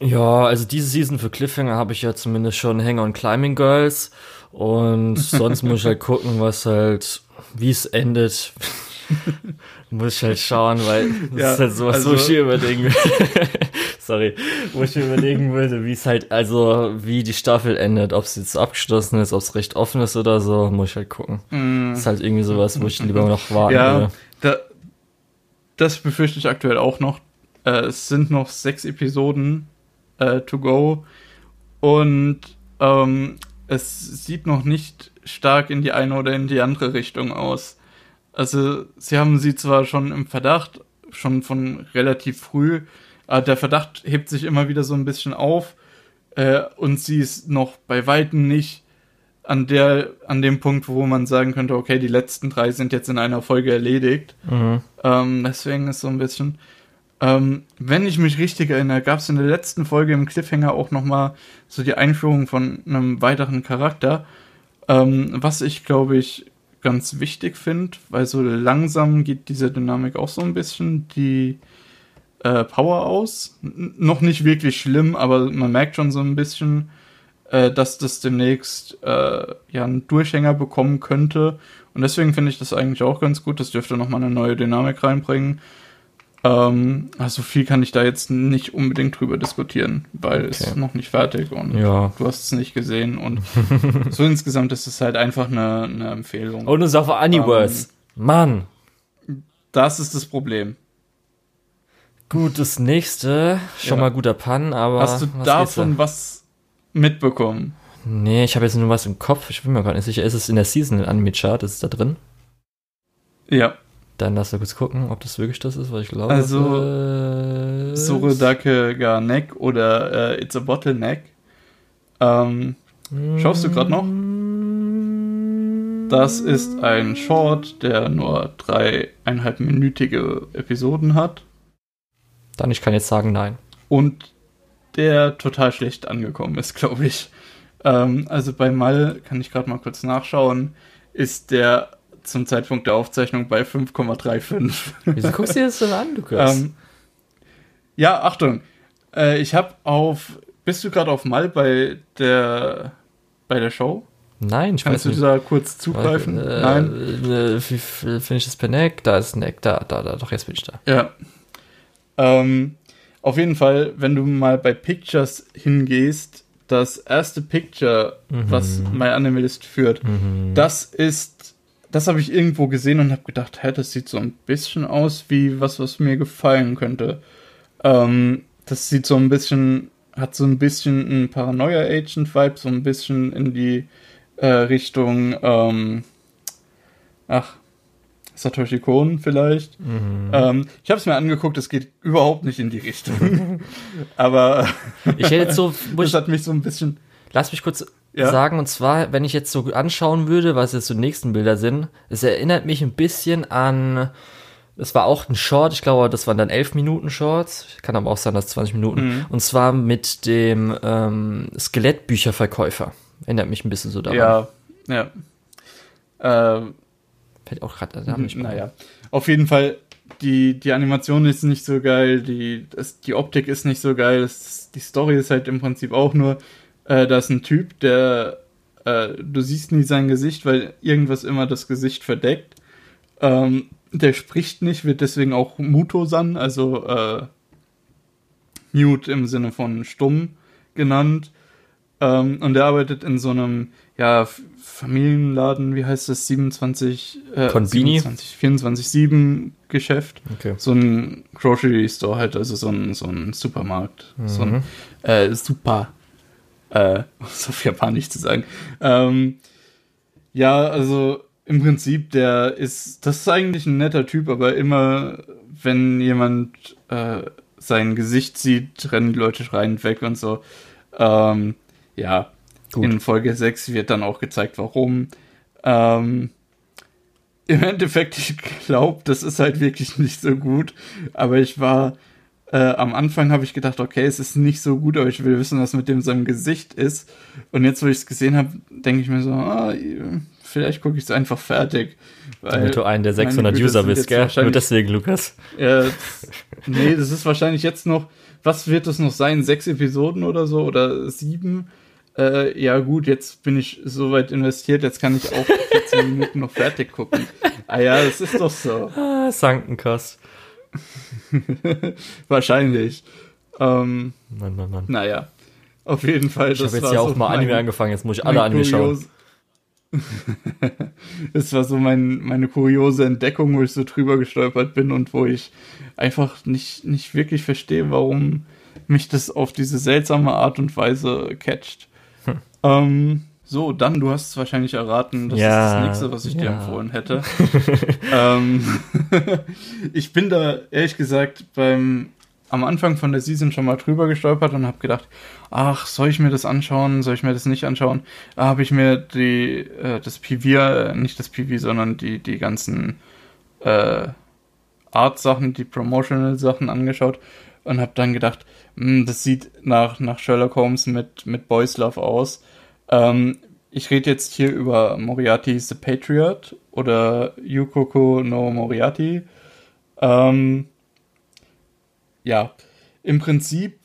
Ja, also diese Season für Cliffhanger habe ich ja zumindest schon Hang on Climbing Girls und sonst muss ich halt gucken, was halt, wie es endet. Muss ich halt schauen, weil das ja, ist halt sowas, also, wo ich hier überlegen Sorry, wo ich mir überlegen würde, wie es halt, also wie die Staffel endet, ob es jetzt abgeschlossen ist, ob es recht offen ist oder so, muss ich halt gucken. Mm. ist halt irgendwie sowas, wo ich lieber noch warten ja, würde. Da, das befürchte ich aktuell auch noch. Äh, es sind noch sechs Episoden äh, to go und ähm, es sieht noch nicht stark in die eine oder in die andere Richtung aus. Also, sie haben sie zwar schon im Verdacht, schon von relativ früh, aber der Verdacht hebt sich immer wieder so ein bisschen auf äh, und sie ist noch bei Weitem nicht an der, an dem Punkt, wo man sagen könnte, okay, die letzten drei sind jetzt in einer Folge erledigt. Mhm. Ähm, deswegen ist so ein bisschen. Ähm, wenn ich mich richtig erinnere, gab es in der letzten Folge im Cliffhanger auch nochmal so die Einführung von einem weiteren Charakter, ähm, was ich, glaube ich, ganz wichtig finde, weil so langsam geht diese Dynamik auch so ein bisschen die äh, Power aus. N noch nicht wirklich schlimm, aber man merkt schon so ein bisschen, äh, dass das demnächst äh, ja einen Durchhänger bekommen könnte. Und deswegen finde ich das eigentlich auch ganz gut. Das dürfte nochmal eine neue Dynamik reinbringen. Ähm, also viel kann ich da jetzt nicht unbedingt drüber diskutieren, weil okay. es noch nicht fertig und ja. du hast es nicht gesehen und so insgesamt ist es halt einfach eine, eine Empfehlung. Und es ist auf Anyverse. Ähm, Mann. Das ist das Problem. Gut, das nächste, schon ja. mal guter Pan, aber. Hast du was davon was mitbekommen? Nee, ich habe jetzt nur was im Kopf. Ich bin mir gar nicht sicher. Ist es in der Season Anime Chart? Ist es da drin? Ja. Dann lass mal kurz gucken, ob das wirklich das ist, weil ich glaube. Also, äh, Suredake ga Neck oder äh, It's a Bottleneck. Ähm, schaust du gerade noch? Das ist ein Short, der nur dreieinhalbminütige Episoden hat. Dann ich kann jetzt sagen nein. Und der total schlecht angekommen ist, glaube ich. Ähm, also bei Mal, kann ich gerade mal kurz nachschauen, ist der zum Zeitpunkt der Aufzeichnung bei 5,35. Wieso guckst du dir das denn an, Lukas? Ähm, ja, Achtung. Äh, ich habe auf. Bist du gerade auf Mal bei der bei der Show? Nein, ich Kannst weiß nicht. Kannst du da kurz zugreifen? Äh, Nein. Äh, finde ich das per Neck? Da ist Neck, da, da, da. Doch, jetzt bin ich da. Ja. Ähm, auf jeden Fall, wenn du mal bei Pictures hingehst, das erste Picture, mhm. was My Animalist führt, mhm. das ist das habe ich irgendwo gesehen und habe gedacht, hä, das sieht so ein bisschen aus wie was, was mir gefallen könnte. Ähm, das sieht so ein bisschen, hat so ein bisschen ein Paranoia-Agent-Vibe, so ein bisschen in die äh, Richtung, ähm, ach, Satoshi Kon vielleicht. Mhm. Ähm, ich habe es mir angeguckt, es geht überhaupt nicht in die Richtung. Aber ich hätte jetzt so, das hat mich so ein bisschen. Lass mich kurz ja. sagen. Und zwar, wenn ich jetzt so anschauen würde, was jetzt so die nächsten Bilder sind, es erinnert mich ein bisschen an. Es war auch ein Short, ich glaube, das waren dann 11 Minuten Shorts. Kann aber auch sein, dass 20 Minuten. Mhm. Und zwar mit dem ähm, Skelettbücherverkäufer. Erinnert mich ein bisschen so daran. Ja, ja. Ähm, Fällt auch gerade da nicht Naja, auf jeden Fall, die, die Animation ist nicht so geil, die, das, die Optik ist nicht so geil, das, die Story ist halt im Prinzip auch nur äh, da ist ein Typ, der, äh, du siehst nie sein Gesicht, weil irgendwas immer das Gesicht verdeckt. Ähm, der spricht nicht, wird deswegen auch Muto-san, also äh, Mute im Sinne von stumm genannt. Ähm, und der arbeitet in so einem, ja, Familienladen, wie heißt das, 27, äh, Konbini? 27, 24, 7 Geschäft. Okay. So ein Grocery Store halt, also so ein, so ein Supermarkt. Mhm. So ein äh, Super äh, so auf Japanisch zu sagen. Ähm, ja, also im Prinzip, der ist, das ist eigentlich ein netter Typ, aber immer, wenn jemand äh, sein Gesicht sieht, rennen die Leute schreiend weg und so. Ähm, ja, Gut. in Folge 6 wird dann auch gezeigt, warum. Ähm, Im Endeffekt, ich glaube, das ist halt wirklich nicht so gut, aber ich war äh, am Anfang habe ich gedacht, okay, es ist nicht so gut, aber ich will wissen, was mit dem seinem Gesicht ist. Und jetzt, wo ich es gesehen habe, denke ich mir so, ah, vielleicht gucke ich es einfach fertig. Weil Damit du einen der 600 Güte, User bist, gell? Nur deswegen, Lukas. Ja, nee, das ist wahrscheinlich jetzt noch, was wird das noch sein? Sechs Episoden oder so? Oder sieben? Äh, ja gut, jetzt bin ich so weit investiert, jetzt kann ich auch 14 Minuten noch fertig gucken. Ah ja, das ist doch so. Ah, Sankenkost. Wahrscheinlich. Ähm, Mann, Mann, Mann. Naja, auf jeden Fall. Ich habe jetzt ja so auch mal mein, Anime angefangen, jetzt muss ich alle Anime schauen. das war so mein, meine kuriose Entdeckung, wo ich so drüber gestolpert bin und wo ich einfach nicht, nicht wirklich verstehe, warum mich das auf diese seltsame Art und Weise catcht. Hm. Ähm, so, dann, du hast es wahrscheinlich erraten, das ja, ist das nächste, was ich ja. dir empfohlen hätte. ähm, ich bin da ehrlich gesagt beim am Anfang von der Season schon mal drüber gestolpert und habe gedacht, ach, soll ich mir das anschauen, soll ich mir das nicht anschauen? Da habe ich mir die äh, das PV, äh, nicht das PV, sondern die die ganzen äh, Art-Sachen, die Promotional-Sachen angeschaut und habe dann gedacht, mh, hm, das sieht nach nach Sherlock Holmes mit mit Boys Love aus ähm, ich rede jetzt hier über Moriarty the Patriot oder Yukoko no Moriarty. Ähm, ja, im Prinzip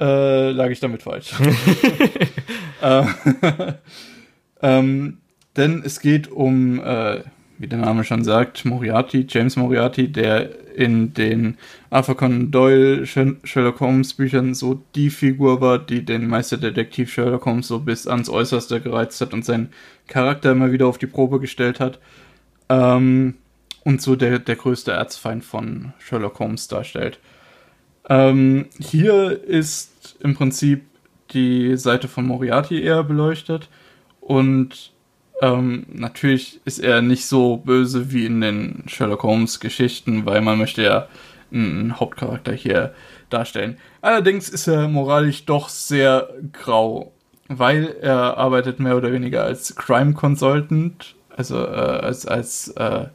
äh, lag ich damit falsch. äh, ähm, denn es geht um, äh, wie der Name schon sagt, Moriarty, James Moriarty, der in den Arthur Doyle Sherlock Holmes Büchern so die Figur war, die den Meisterdetektiv Sherlock Holmes so bis ans Äußerste gereizt hat und seinen Charakter immer wieder auf die Probe gestellt hat. Ähm, und so der, der größte Erzfeind von Sherlock Holmes darstellt. Ähm, hier ist im Prinzip die Seite von Moriarty eher beleuchtet und ähm, natürlich ist er nicht so böse wie in den Sherlock Holmes Geschichten, weil man möchte ja einen Hauptcharakter hier darstellen. Allerdings ist er moralisch doch sehr grau, weil er arbeitet mehr oder weniger als Crime Consultant, also äh, als als äh,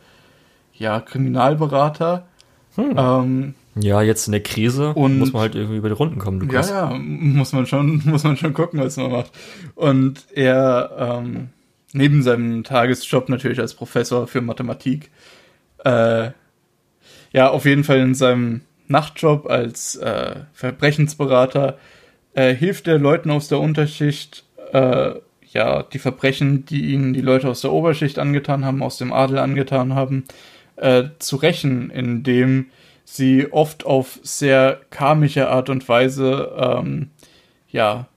ja Kriminalberater. Hm. Ähm, ja, jetzt in der Krise und, muss man halt irgendwie über die Runden kommen. Du ja, ja, muss man schon, muss man schon gucken, was man macht. Und er ähm, neben seinem Tagesjob natürlich als Professor für Mathematik, äh, ja, auf jeden Fall in seinem Nachtjob als äh, Verbrechensberater äh, hilft er Leuten aus der Unterschicht, äh, ja, die Verbrechen, die ihnen die Leute aus der Oberschicht angetan haben, aus dem Adel angetan haben, äh, zu rächen, indem sie oft auf sehr karmische Art und Weise, ähm, ja,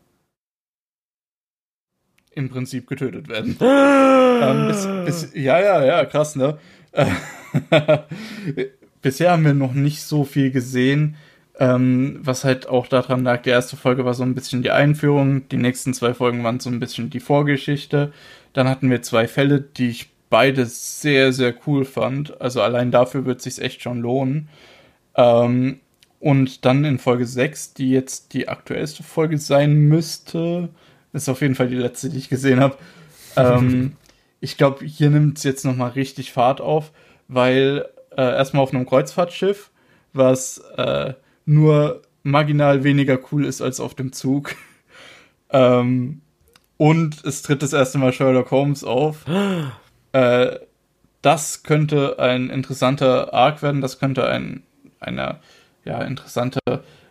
im Prinzip getötet werden. ähm, bis, bis, ja, ja, ja, krass, ne? Bisher haben wir noch nicht so viel gesehen, ähm, was halt auch daran lag, die erste Folge war so ein bisschen die Einführung, die nächsten zwei Folgen waren so ein bisschen die Vorgeschichte. Dann hatten wir zwei Fälle, die ich beide sehr, sehr cool fand. Also allein dafür wird es sich echt schon lohnen. Ähm, und dann in Folge 6, die jetzt die aktuellste Folge sein müsste, ist auf jeden Fall die letzte, die ich gesehen habe. Ähm, ich glaube, hier nimmt es jetzt nochmal richtig Fahrt auf, weil äh, erstmal auf einem Kreuzfahrtschiff, was äh, nur marginal weniger cool ist als auf dem Zug. ähm, und es tritt das erste Mal Sherlock Holmes auf. äh, das könnte ein interessanter Arc werden, das könnte ein, eine ja, interessante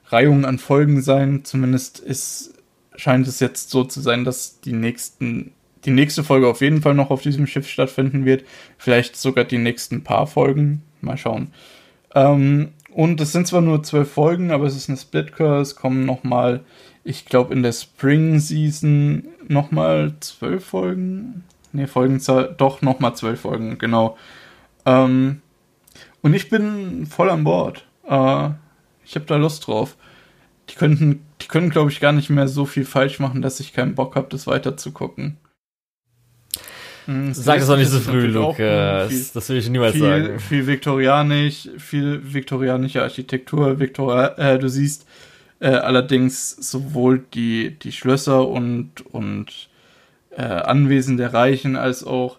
Reihung an Folgen sein. Zumindest ist scheint es jetzt so zu sein, dass die nächsten, die nächste Folge auf jeden Fall noch auf diesem Schiff stattfinden wird. Vielleicht sogar die nächsten paar Folgen. Mal schauen. Ähm, und es sind zwar nur zwölf Folgen, aber es ist eine Splitcore. Es kommen nochmal, ich glaube, in der Spring Season nochmal zwölf Folgen. Ne, Folgenzahl, doch nochmal zwölf Folgen, genau. Ähm, und ich bin voll an Bord. Äh, ich habe da Lust drauf. Die könnten die können, glaube ich, gar nicht mehr so viel falsch machen, dass ich keinen Bock habe, das weiter zu gucken. Hm, Sag es doch nicht so früh, Lukas. Viel, das will ich niemals viel, sagen. Viel viktorianisch, viel viktorianische Architektur. Viktor äh, du siehst äh, allerdings sowohl die, die Schlösser und, und äh, Anwesen der Reichen als auch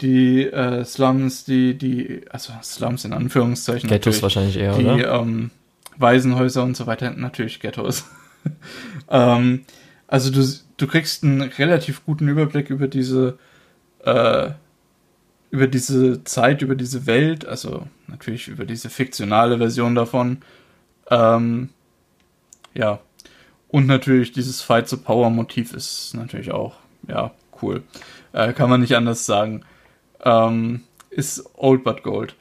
die äh, Slums, die, die, also Slums in Anführungszeichen. Ghettos wahrscheinlich eher, die, oder? Ähm, Waisenhäuser und so weiter, natürlich Ghettos. ähm, also du, du kriegst einen relativ guten Überblick über diese äh, über diese Zeit, über diese Welt, also natürlich über diese fiktionale Version davon. Ähm, ja. Und natürlich dieses Fight to Power Motiv ist natürlich auch, ja, cool. Äh, kann man nicht anders sagen. Ähm, ist old but gold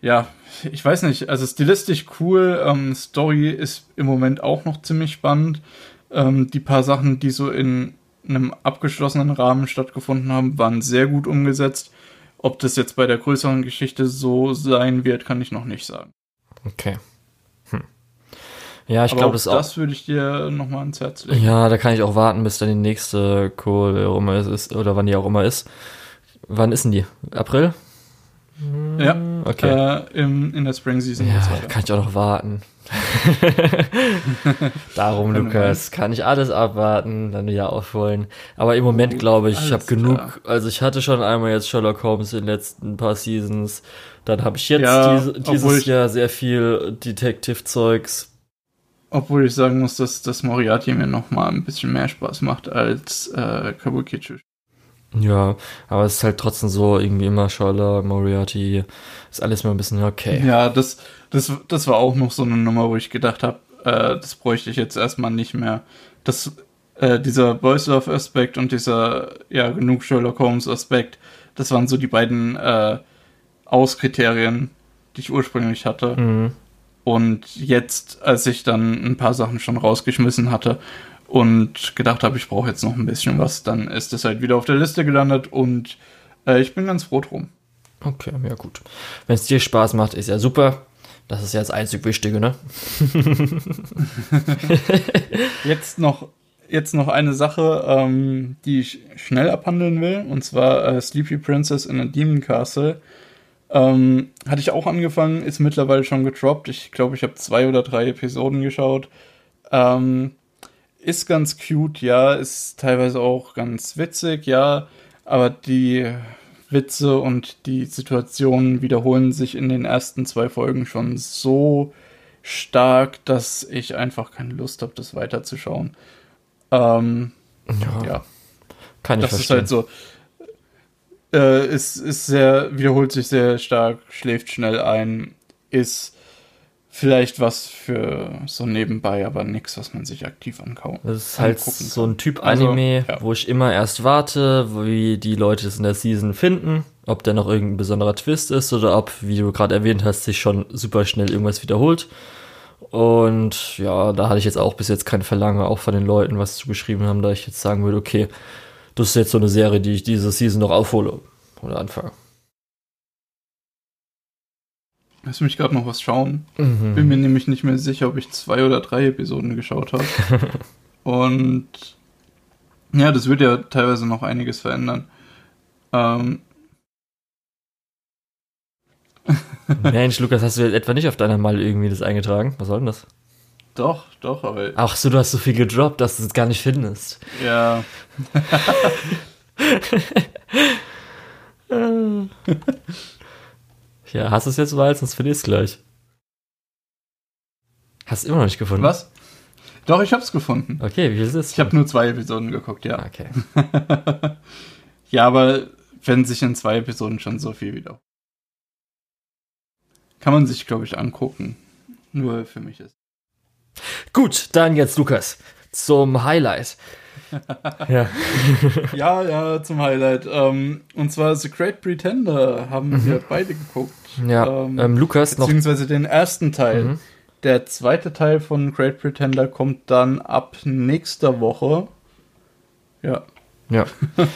ja, ich weiß nicht, also stilistisch cool, ähm, Story ist im Moment auch noch ziemlich spannend. Ähm, die paar Sachen, die so in einem abgeschlossenen Rahmen stattgefunden haben, waren sehr gut umgesetzt. Ob das jetzt bei der größeren Geschichte so sein wird, kann ich noch nicht sagen. Okay. Hm. Ja, ich glaube, das auch. Das würde ich dir nochmal ans Herz legen. Ja, da kann ich auch warten, bis dann die nächste Kohle immer ist, oder wann die auch immer ist. Wann ist denn die? April? Ja, okay. Äh, im, in der Spring Season. Ja, kann ich auch noch warten. Darum, Lukas, kann ich alles abwarten, dann wieder aufholen. Aber im Moment oh, glaube ich, ich habe genug. Also ich hatte schon einmal jetzt Sherlock Holmes in den letzten paar Seasons. Dann habe ich jetzt ja, diese, dieses Jahr sehr viel Detective-Zeugs. Obwohl ich sagen muss, dass das Moriarty mir noch mal ein bisschen mehr Spaß macht als äh, Kabukicho. Ja, aber es ist halt trotzdem so, irgendwie immer Scholler, Moriarty, ist alles mal ein bisschen okay. Ja, das, das, das war auch noch so eine Nummer, wo ich gedacht habe, äh, das bräuchte ich jetzt erstmal nicht mehr. Das, äh, dieser Boys Love Aspekt und dieser, ja, genug Sherlock Holmes Aspekt, das waren so die beiden äh, Auskriterien, die ich ursprünglich hatte. Mhm. Und jetzt, als ich dann ein paar Sachen schon rausgeschmissen hatte und gedacht habe, ich brauche jetzt noch ein bisschen was, dann ist es halt wieder auf der Liste gelandet und äh, ich bin ganz froh drum. Okay, ja gut. Wenn es dir Spaß macht, ist ja super. Das ist ja das einzig Wichtige, ne? jetzt noch jetzt noch eine Sache, ähm, die ich schnell abhandeln will, und zwar äh, Sleepy Princess in a Demon Castle. Ähm, hatte ich auch angefangen, ist mittlerweile schon gedroppt. Ich glaube, ich habe zwei oder drei Episoden geschaut. Ähm, ist ganz cute, ja, ist teilweise auch ganz witzig, ja, aber die Witze und die Situationen wiederholen sich in den ersten zwei Folgen schon so stark, dass ich einfach keine Lust habe, das weiterzuschauen. Ähm, Ja, ja, kann ich das ist verstehen. halt so. Äh, ist, ist sehr, wiederholt sich sehr stark, schläft schnell ein, ist vielleicht was für so nebenbei, aber nichts, was man sich aktiv ankauft. Das ist halt so ein Typ Also, Anime, ja. wo ich immer erst warte, wie die Leute es in der Season finden, ob da noch irgendein besonderer Twist ist oder ob, wie du gerade erwähnt hast, sich schon super schnell irgendwas wiederholt. Und ja, da hatte ich jetzt auch bis jetzt kein Verlangen, auch von den Leuten, was zugeschrieben haben, da ich jetzt sagen würde, okay, das ist jetzt so eine Serie, die ich diese Season noch aufhole oder anfange. Lass mich gerade noch was schauen. Mhm. Bin mir nämlich nicht mehr sicher, ob ich zwei oder drei Episoden geschaut habe. Und ja, das wird ja teilweise noch einiges verändern. Ähm, Mensch, Lukas, hast du jetzt etwa nicht auf deiner Mal irgendwie das eingetragen? Was soll denn das? doch, doch, aber Ach so, du hast so viel gedroppt, dass du es gar nicht findest. ja, Ja, hast du es jetzt mal, sonst findest du es gleich. Hast du immer noch nicht gefunden? was? Doch, ich hab's gefunden. Okay, wie viel ist es? Ich habe nur zwei Episoden geguckt, ja. Okay. Ja, aber wenn sich in zwei Episoden schon so viel wieder. Kann man sich, glaube ich, angucken. Nur für mich ist. Gut, dann jetzt Lukas zum Highlight. ja. Ja, ja, zum Highlight. Ähm, und zwar The Great Pretender haben wir beide geguckt. Ja, Ähm, ähm, Lukas noch. Beziehungsweise den ersten Teil. Mhm. Der zweite Teil von Great Pretender kommt dann ab nächster Woche. Ja. Ja.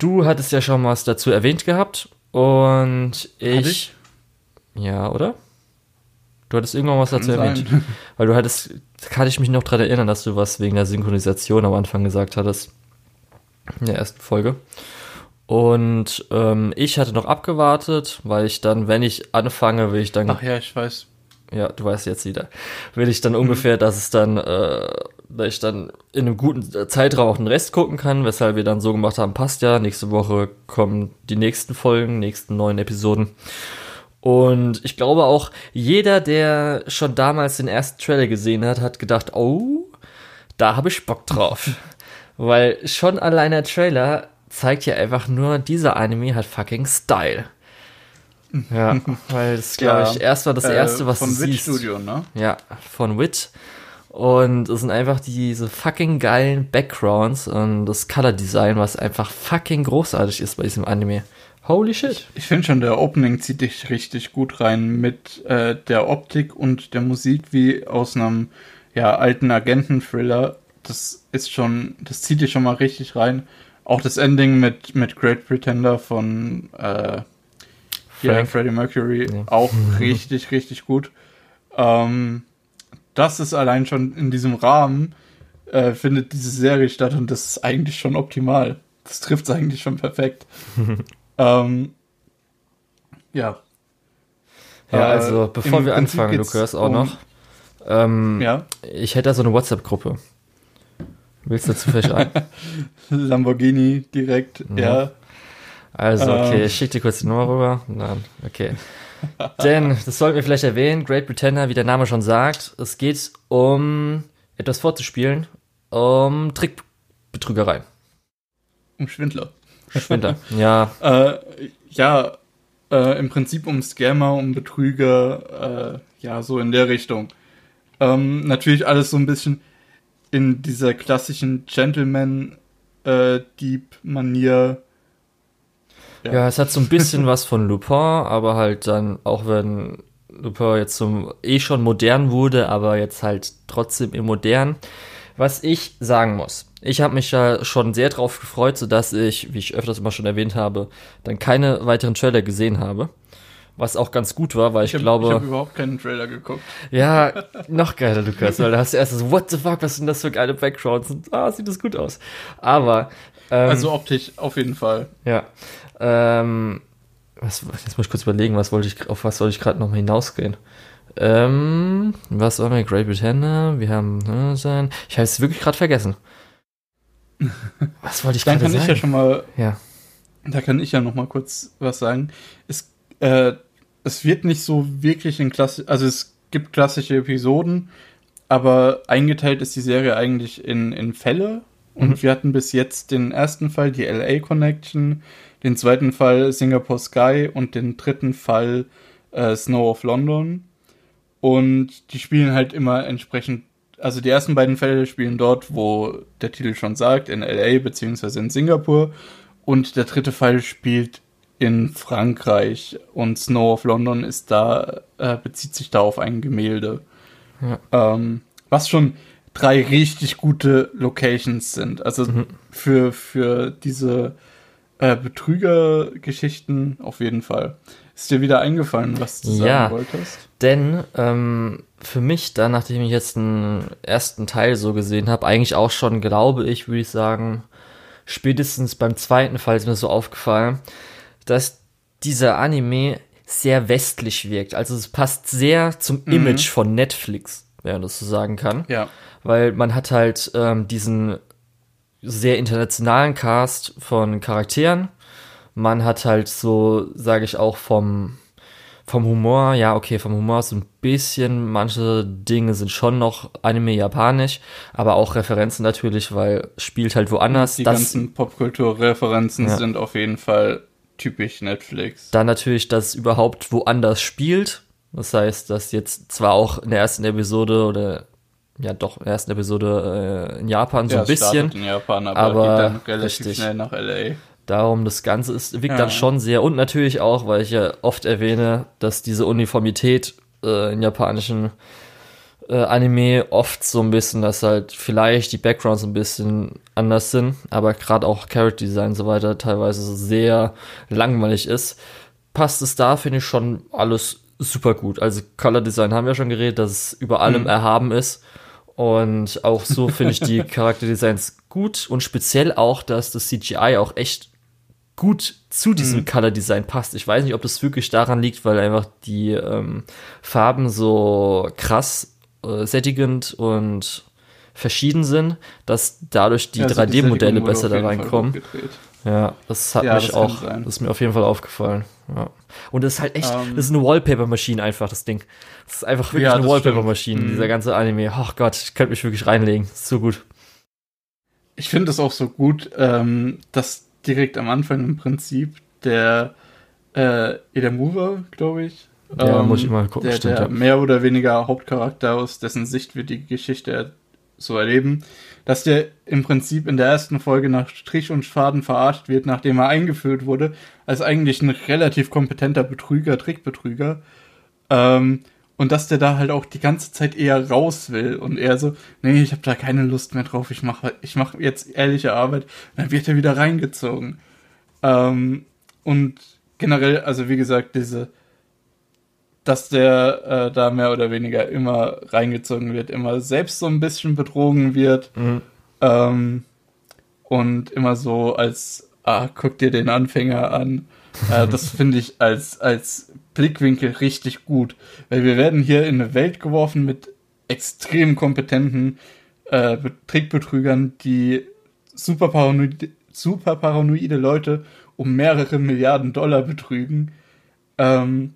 Du hattest ja schon was dazu erwähnt gehabt und ich. Ich? Ja, oder? Du hattest irgendwann was Kann dazu erwähnt. sein. Weil du hattest, kann ich mich noch dran erinnern, dass du was wegen der Synchronisation am Anfang gesagt hattest. In der ersten Folge. Und ähm, ich hatte noch abgewartet, weil ich dann, wenn ich anfange, will ich dann, Ach ja, ich weiß. ja, du weißt jetzt wieder, will ich dann ungefähr, dass es dann, äh, dass ich dann in einem guten Zeitraum auch den Rest gucken kann, weshalb wir dann so gemacht haben, passt ja, nächste Woche kommen die nächsten Folgen, nächsten neuen Episoden. Und ich glaube auch, jeder, der schon damals den ersten Trailer gesehen hat, hat gedacht, oh, da habe ich Bock drauf. Weil schon allein der Trailer zeigt ja einfach nur, dieser Anime hat fucking Style. Ja, weil das glaube Ja, ich erstmal das erste, was von du Wit siehst. Studio, ne? Ja, von Wit. Und es sind einfach diese fucking geilen Backgrounds und das Color Design, was einfach fucking großartig ist bei diesem Anime. Holy shit. Ich finde schon, der Opening zieht dich richtig gut rein mit äh, der Optik und der Musik wie aus einem ja, alten Agenten-Thriller. Das ist schon, das zieht dich schon mal richtig rein. Auch das Ending mit, mit Great Pretender von äh, ja. Freddie Mercury Ja. auch richtig, richtig gut. Ähm, das ist allein schon in diesem Rahmen, äh, findet diese Serie statt und das ist eigentlich schon optimal. Das trifft es eigentlich schon perfekt. ähm, ja. Ja, Äh, also bevor im wir Prinzip anfangen, geht's Lukas, auch um- noch. Ähm, Ja, Ich hätte da so eine WhatsApp-Gruppe. Willst du dazu vielleicht ein? Lamborghini direkt, Ja. ja. Also, okay, Ähm. ich schicke dir kurz die Nummer rüber. Nein, okay. Denn, das sollten wir vielleicht erwähnen, Great Pretender, wie der Name schon sagt, es geht um etwas vorzuspielen, um Trickbetrügereien. Um Schwindler. Schwindler, ja. Äh, ja, äh, im Prinzip um Scammer, um Betrüger, äh, ja, so in der Richtung. Ähm, natürlich alles so ein bisschen in dieser klassischen Gentleman-Dieb-Manier. Äh, ja. ja, es hat so ein bisschen was von Lupin, aber halt dann, auch wenn Lupin jetzt zum eh schon modern wurde, aber jetzt halt trotzdem im modern. Was ich sagen muss, ich habe mich ja schon sehr drauf gefreut, sodass ich, wie ich öfters immer schon erwähnt habe, dann keine weiteren Trailer gesehen habe. Was auch ganz gut war, weil ich, ich hab, glaube. Ich habe überhaupt keinen Trailer geguckt. Ja, noch geiler, Lukas, weil da hast du erst so, what the fuck, was sind das für geile Backgrounds? Und, ah, sieht das gut aus. Aber. Ähm, also optisch auf jeden Fall. Ja. Ähm, was, jetzt muss ich kurz überlegen, was wollte ich, auf was wollte ich gerade nochmal hinausgehen? Ähm, was war mir Great Britannia? Wir haben ne, sein. Ich habe es wirklich gerade vergessen. Was wollte ich gerade sagen? Dann kann ich ja schon mal. Ja. Da kann ich ja noch mal kurz was sagen. Es, äh, es wird nicht so wirklich in Klasse. Also es gibt klassische Episoden, aber eingeteilt ist die Serie eigentlich in, in Fälle. Und mhm. wir hatten bis jetzt den ersten Fall, die LA Connection, den zweiten Fall Singapore Sky und den dritten Fall äh, Snow of London. Und die spielen halt immer entsprechend, also die ersten beiden Fälle spielen dort, wo der Titel schon sagt, in LA beziehungsweise in Singapur. Und der dritte Fall spielt in Frankreich und Snow of London ist da, äh, bezieht sich da auf ein Gemälde. Ja. Ähm, was schon drei richtig gute Locations sind. Also mhm. für, für diese äh, Betrügergeschichten auf jeden Fall. Ist dir wieder eingefallen, was du ja, sagen wolltest? Denn ähm, für mich dann, nachdem ich jetzt den ersten Teil so gesehen habe, eigentlich auch schon, glaube ich, würde ich sagen, spätestens beim zweiten Fall ist mir so aufgefallen, dass dieser Anime sehr westlich wirkt. Also es passt sehr zum mhm. Image von Netflix, wenn man das so sagen kann. Ja. Weil man hat halt ähm, diesen sehr internationalen Cast von Charakteren. Man hat halt so, sage ich auch, vom, vom Humor, ja, okay, vom Humor so ein bisschen, manche Dinge sind schon noch Anime japanisch, aber auch Referenzen natürlich, weil spielt halt woanders. Die das, ganzen Popkulturreferenzen ja. sind auf jeden Fall typisch Netflix. Dann natürlich, dass es überhaupt woanders spielt. Das heißt, dass jetzt zwar auch in der ersten Episode oder ja doch in der ersten Episode äh, in Japan so ja, ein bisschen. in Japan, aber, aber geht dann relativ richtig. schnell nach LA. Darum, das Ganze ist, wirkt ja. dann schon sehr und natürlich auch, weil ich ja oft erwähne, dass diese Uniformität äh, in japanischen äh, Anime oft so ein bisschen, dass halt vielleicht die Backgrounds ein bisschen anders sind, aber gerade auch Character Design und so weiter teilweise sehr langweilig ist, passt es da, finde ich, schon alles super gut. Also Color Design haben wir schon geredet, dass es über allem mhm. erhaben ist und auch so finde ich die Charakterdesigns gut und speziell auch, dass das CGI auch echt gut zu diesem mhm. Color Design passt. Ich weiß nicht, ob das wirklich daran liegt, weil einfach die ähm, Farben so krass äh, sättigend und verschieden sind, dass dadurch die also 3D-Modelle besser da reinkommen. Ja, das hat ja, mich das auch, das ist mir auf jeden Fall aufgefallen. Ja. Und das ist halt echt, um, ähm. das ist eine Wallpaper-Maschine einfach, das Ding. Das ist einfach wirklich ja, eine Wallpaper-Maschine, mhm. dieser ganze Anime. Ach Gott, ich könnte mich wirklich reinlegen. ist so gut. Ich finde es auch so gut, ähm, dass direkt am Anfang im Prinzip der äh, Edamura, glaube ich, ja, ähm, muss ich mal gucken, der, stimmt, der ja. mehr oder weniger Hauptcharakter, aus dessen Sicht wir die Geschichte so erleben, dass der im Prinzip in der ersten Folge nach Strich und Faden verarscht wird, nachdem er eingeführt wurde, als eigentlich ein relativ kompetenter Betrüger, Trickbetrüger. Ähm, und dass der da halt auch die ganze Zeit eher raus will und eher so, nee, ich habe da keine Lust mehr drauf, ich mache ich mach jetzt ehrliche Arbeit. dann wird er wieder reingezogen. Ähm, und generell, also wie gesagt, diese, dass der äh, da mehr oder weniger immer reingezogen wird, immer selbst so ein bisschen betrogen wird mhm. ähm, und immer so als, ah, guck dir den Anfänger an. Äh, das finde ich als, als Blickwinkel richtig gut, weil wir werden hier in eine Welt geworfen mit extrem kompetenten äh, Trickbetrügern, die super paranoide, super paranoide Leute um mehrere Milliarden Dollar betrügen. Ähm,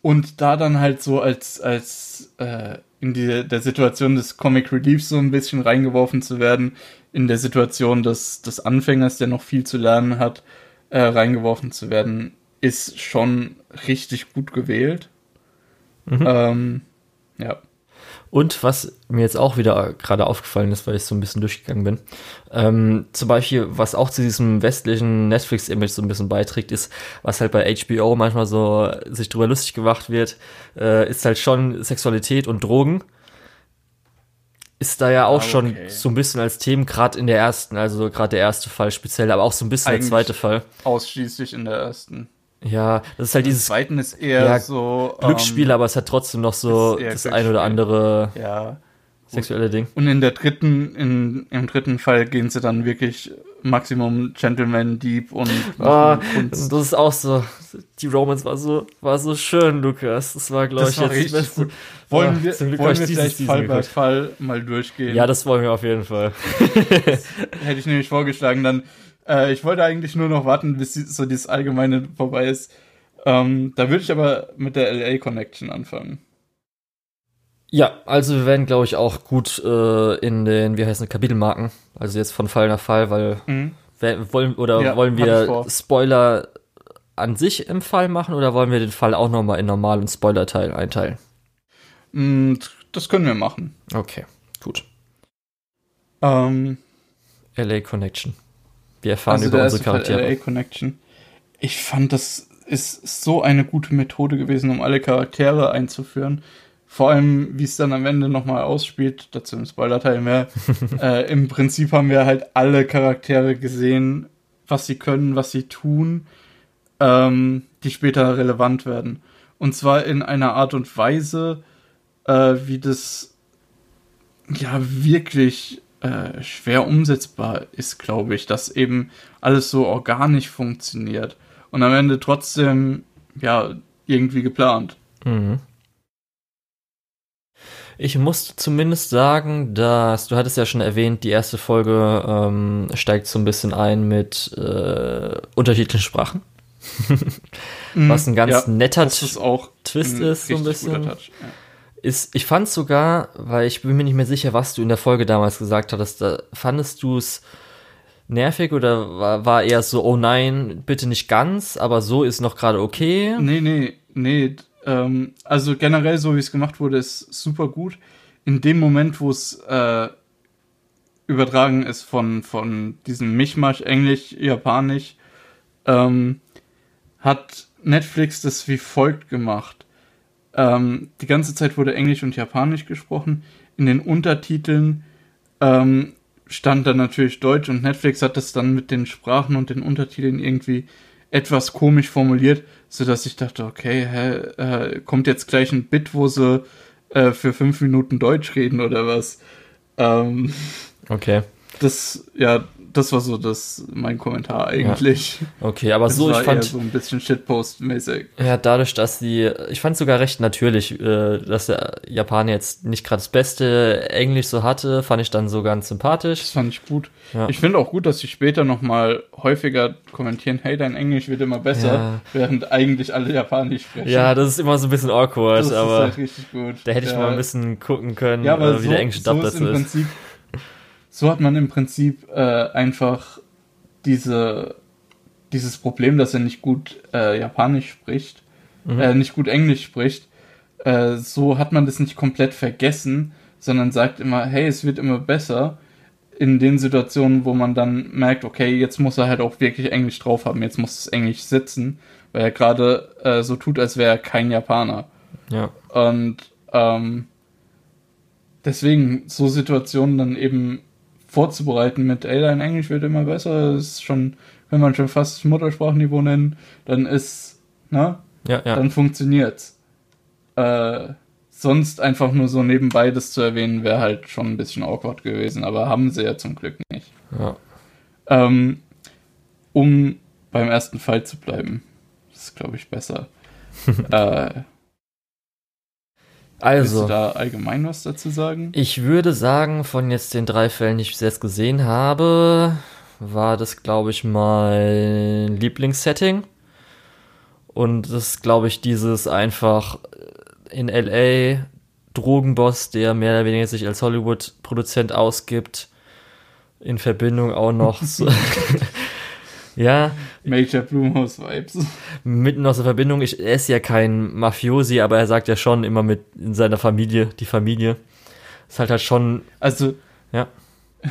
und da dann halt so als, als äh, in die, der Situation des Comic Reliefs so ein bisschen reingeworfen zu werden, in der Situation des, des Anfängers, der noch viel zu lernen hat, äh, reingeworfen zu werden, ist schon richtig gut gewählt. Mhm. Ähm, ja. Und was mir jetzt auch wieder gerade aufgefallen ist, weil ich so ein bisschen durchgegangen bin, ähm, zum Beispiel, was auch zu diesem westlichen Netflix-Image so ein bisschen beiträgt, ist, was halt bei HBO manchmal so sich drüber lustig gemacht wird, äh, ist halt schon Sexualität und Drogen. Ist da ja auch ah, okay. schon so ein bisschen als Themen, gerade in der ersten, also gerade der erste Fall speziell, aber auch so ein bisschen Eigentlich der zweite Fall. Ausschließlich in der ersten. Ja, das ist halt dieses. Zweiten ist eher ja, so. Glücksspiel, ähm, aber es hat trotzdem noch so das ein oder andere ja, sexuelle Ding. Und in der dritten, in, im dritten Fall gehen sie dann wirklich Maximum Gentleman Deep und. Oh, das ist auch so. Die Romance war so, war so schön, Lukas. Das war, glaube ich, jetzt das beste. Gut. Wollen oh, wir, wollen wir vielleicht Fall bei Fall mal durchgehen? Ja, das wollen wir auf jeden Fall. hätte ich nämlich vorgeschlagen, dann äh, ich wollte eigentlich nur noch warten, bis so dieses Allgemeine vorbei ist. Ähm, da würde ich aber mit der LA Connection anfangen. Ja, also wir werden, glaube ich, auch gut äh, in den, wie heißt es, Kapitelmarken. Also jetzt von Fall nach Fall, weil mhm. wollen oder ja, wollen wir Spoiler an sich im Fall machen oder wollen wir den Fall auch nochmal in Normal- und Spoiler-Teil einteilen? Mm, das können wir machen. Okay, gut. Ähm, LA Connection. Wir erfahren also über unsere Charaktere. LA Connection. Ich fand, das ist so eine gute Methode gewesen, um alle Charaktere einzuführen. Vor allem, wie es dann am Ende nochmal ausspielt, dazu im Spoiler-Teil mehr. äh, Im Prinzip haben wir halt alle Charaktere gesehen, was sie können, was sie tun, ähm, die später relevant werden. Und zwar in einer Art und Weise, äh, wie das ja wirklich äh, schwer umsetzbar ist, glaube ich, dass eben alles so organisch funktioniert und am Ende trotzdem ja irgendwie geplant. Mhm. Ich muss zumindest sagen, dass du hattest ja schon erwähnt, die erste Folge ähm, steigt so ein bisschen ein mit äh, unterschiedlichen Sprachen. Was ein ganz ja, netter Twist ist, so ein bisschen. Ja ist, ich fand sogar, weil ich bin mir nicht mehr sicher, was du in der Folge damals gesagt hattest, da fandest du es nervig oder war, war eher so, oh nein, bitte nicht ganz, aber so ist noch gerade okay? Nee, nee, nee. Ähm, also generell, so wie es gemacht wurde, ist super gut. In dem Moment, wo es äh, übertragen ist von, von diesem Mischmasch, Englisch, Japanisch, ähm, hat Netflix das wie folgt gemacht. Ähm, die ganze Zeit wurde Englisch und Japanisch gesprochen. In den Untertiteln ähm, stand dann natürlich Deutsch und Netflix hat das dann mit den Sprachen und den Untertiteln irgendwie etwas komisch formuliert, sodass ich dachte, okay, hä, äh, kommt jetzt gleich ein Bit, wo sie äh, für fünf Minuten Deutsch reden oder was? Ähm, okay. Das, ja, das war so das mein Kommentar eigentlich. Ja. Okay, aber das so ich fand so ein bisschen Shitpost-mäßig. Ja, dadurch, dass die, ich fand sogar recht natürlich, äh, dass der Japaner jetzt nicht gerade das beste Englisch so hatte, fand ich dann so ganz sympathisch. Das fand ich gut. Ja. Ich finde auch gut, dass sie später noch mal häufiger kommentieren, hey, dein Englisch wird immer besser, ja. während eigentlich alle Japanisch sprechen. Ja, das ist immer so ein bisschen awkward, das aber ist halt richtig gut. da hätte ich mal ein bisschen gucken können, ja, aber äh, wie so, der englische Dub so das ist. Im Prinzip so hat man im Prinzip äh, einfach diese, dieses Problem, dass er nicht gut äh, Japanisch spricht, mhm. äh, nicht gut Englisch spricht. Äh, so hat man das nicht komplett vergessen, sondern sagt immer, hey, es wird immer besser. In den Situationen, wo man dann merkt, okay, jetzt muss er halt auch wirklich Englisch drauf haben, jetzt muss das Englisch sitzen, weil er gerade äh, so tut, als wäre er kein Japaner. Ja. Und ähm, deswegen so Situationen dann eben vorzubereiten mit, ey, dein Englisch wird immer besser, das ist schon, wenn man schon fast Muttersprachniveau nennen, dann ist, ne? Ja, ja. Dann funktioniert's. Äh, sonst einfach nur so nebenbei das zu erwähnen, wäre halt schon ein bisschen awkward gewesen, aber haben sie ja zum Glück nicht. Ja. Ähm, um beim ersten Fall zu bleiben. Das ist, glaube ich, besser. äh, also, Willst du da allgemein was dazu sagen? Ich würde sagen, von jetzt den drei Fällen, die ich bis jetzt gesehen habe, war das, glaube ich, mein Lieblingssetting. Und das ist, glaube ich, dieses einfach in LA Drogenboss, der mehr oder weniger sich als Hollywood-Produzent ausgibt, in Verbindung auch noch so, ja. Major Blumhouse Vibes. Mitten aus der Verbindung. Ich, er ist ja kein Mafiosi, aber er sagt ja schon immer mit in seiner Familie, die Familie. Ist halt halt schon. Also. Ja.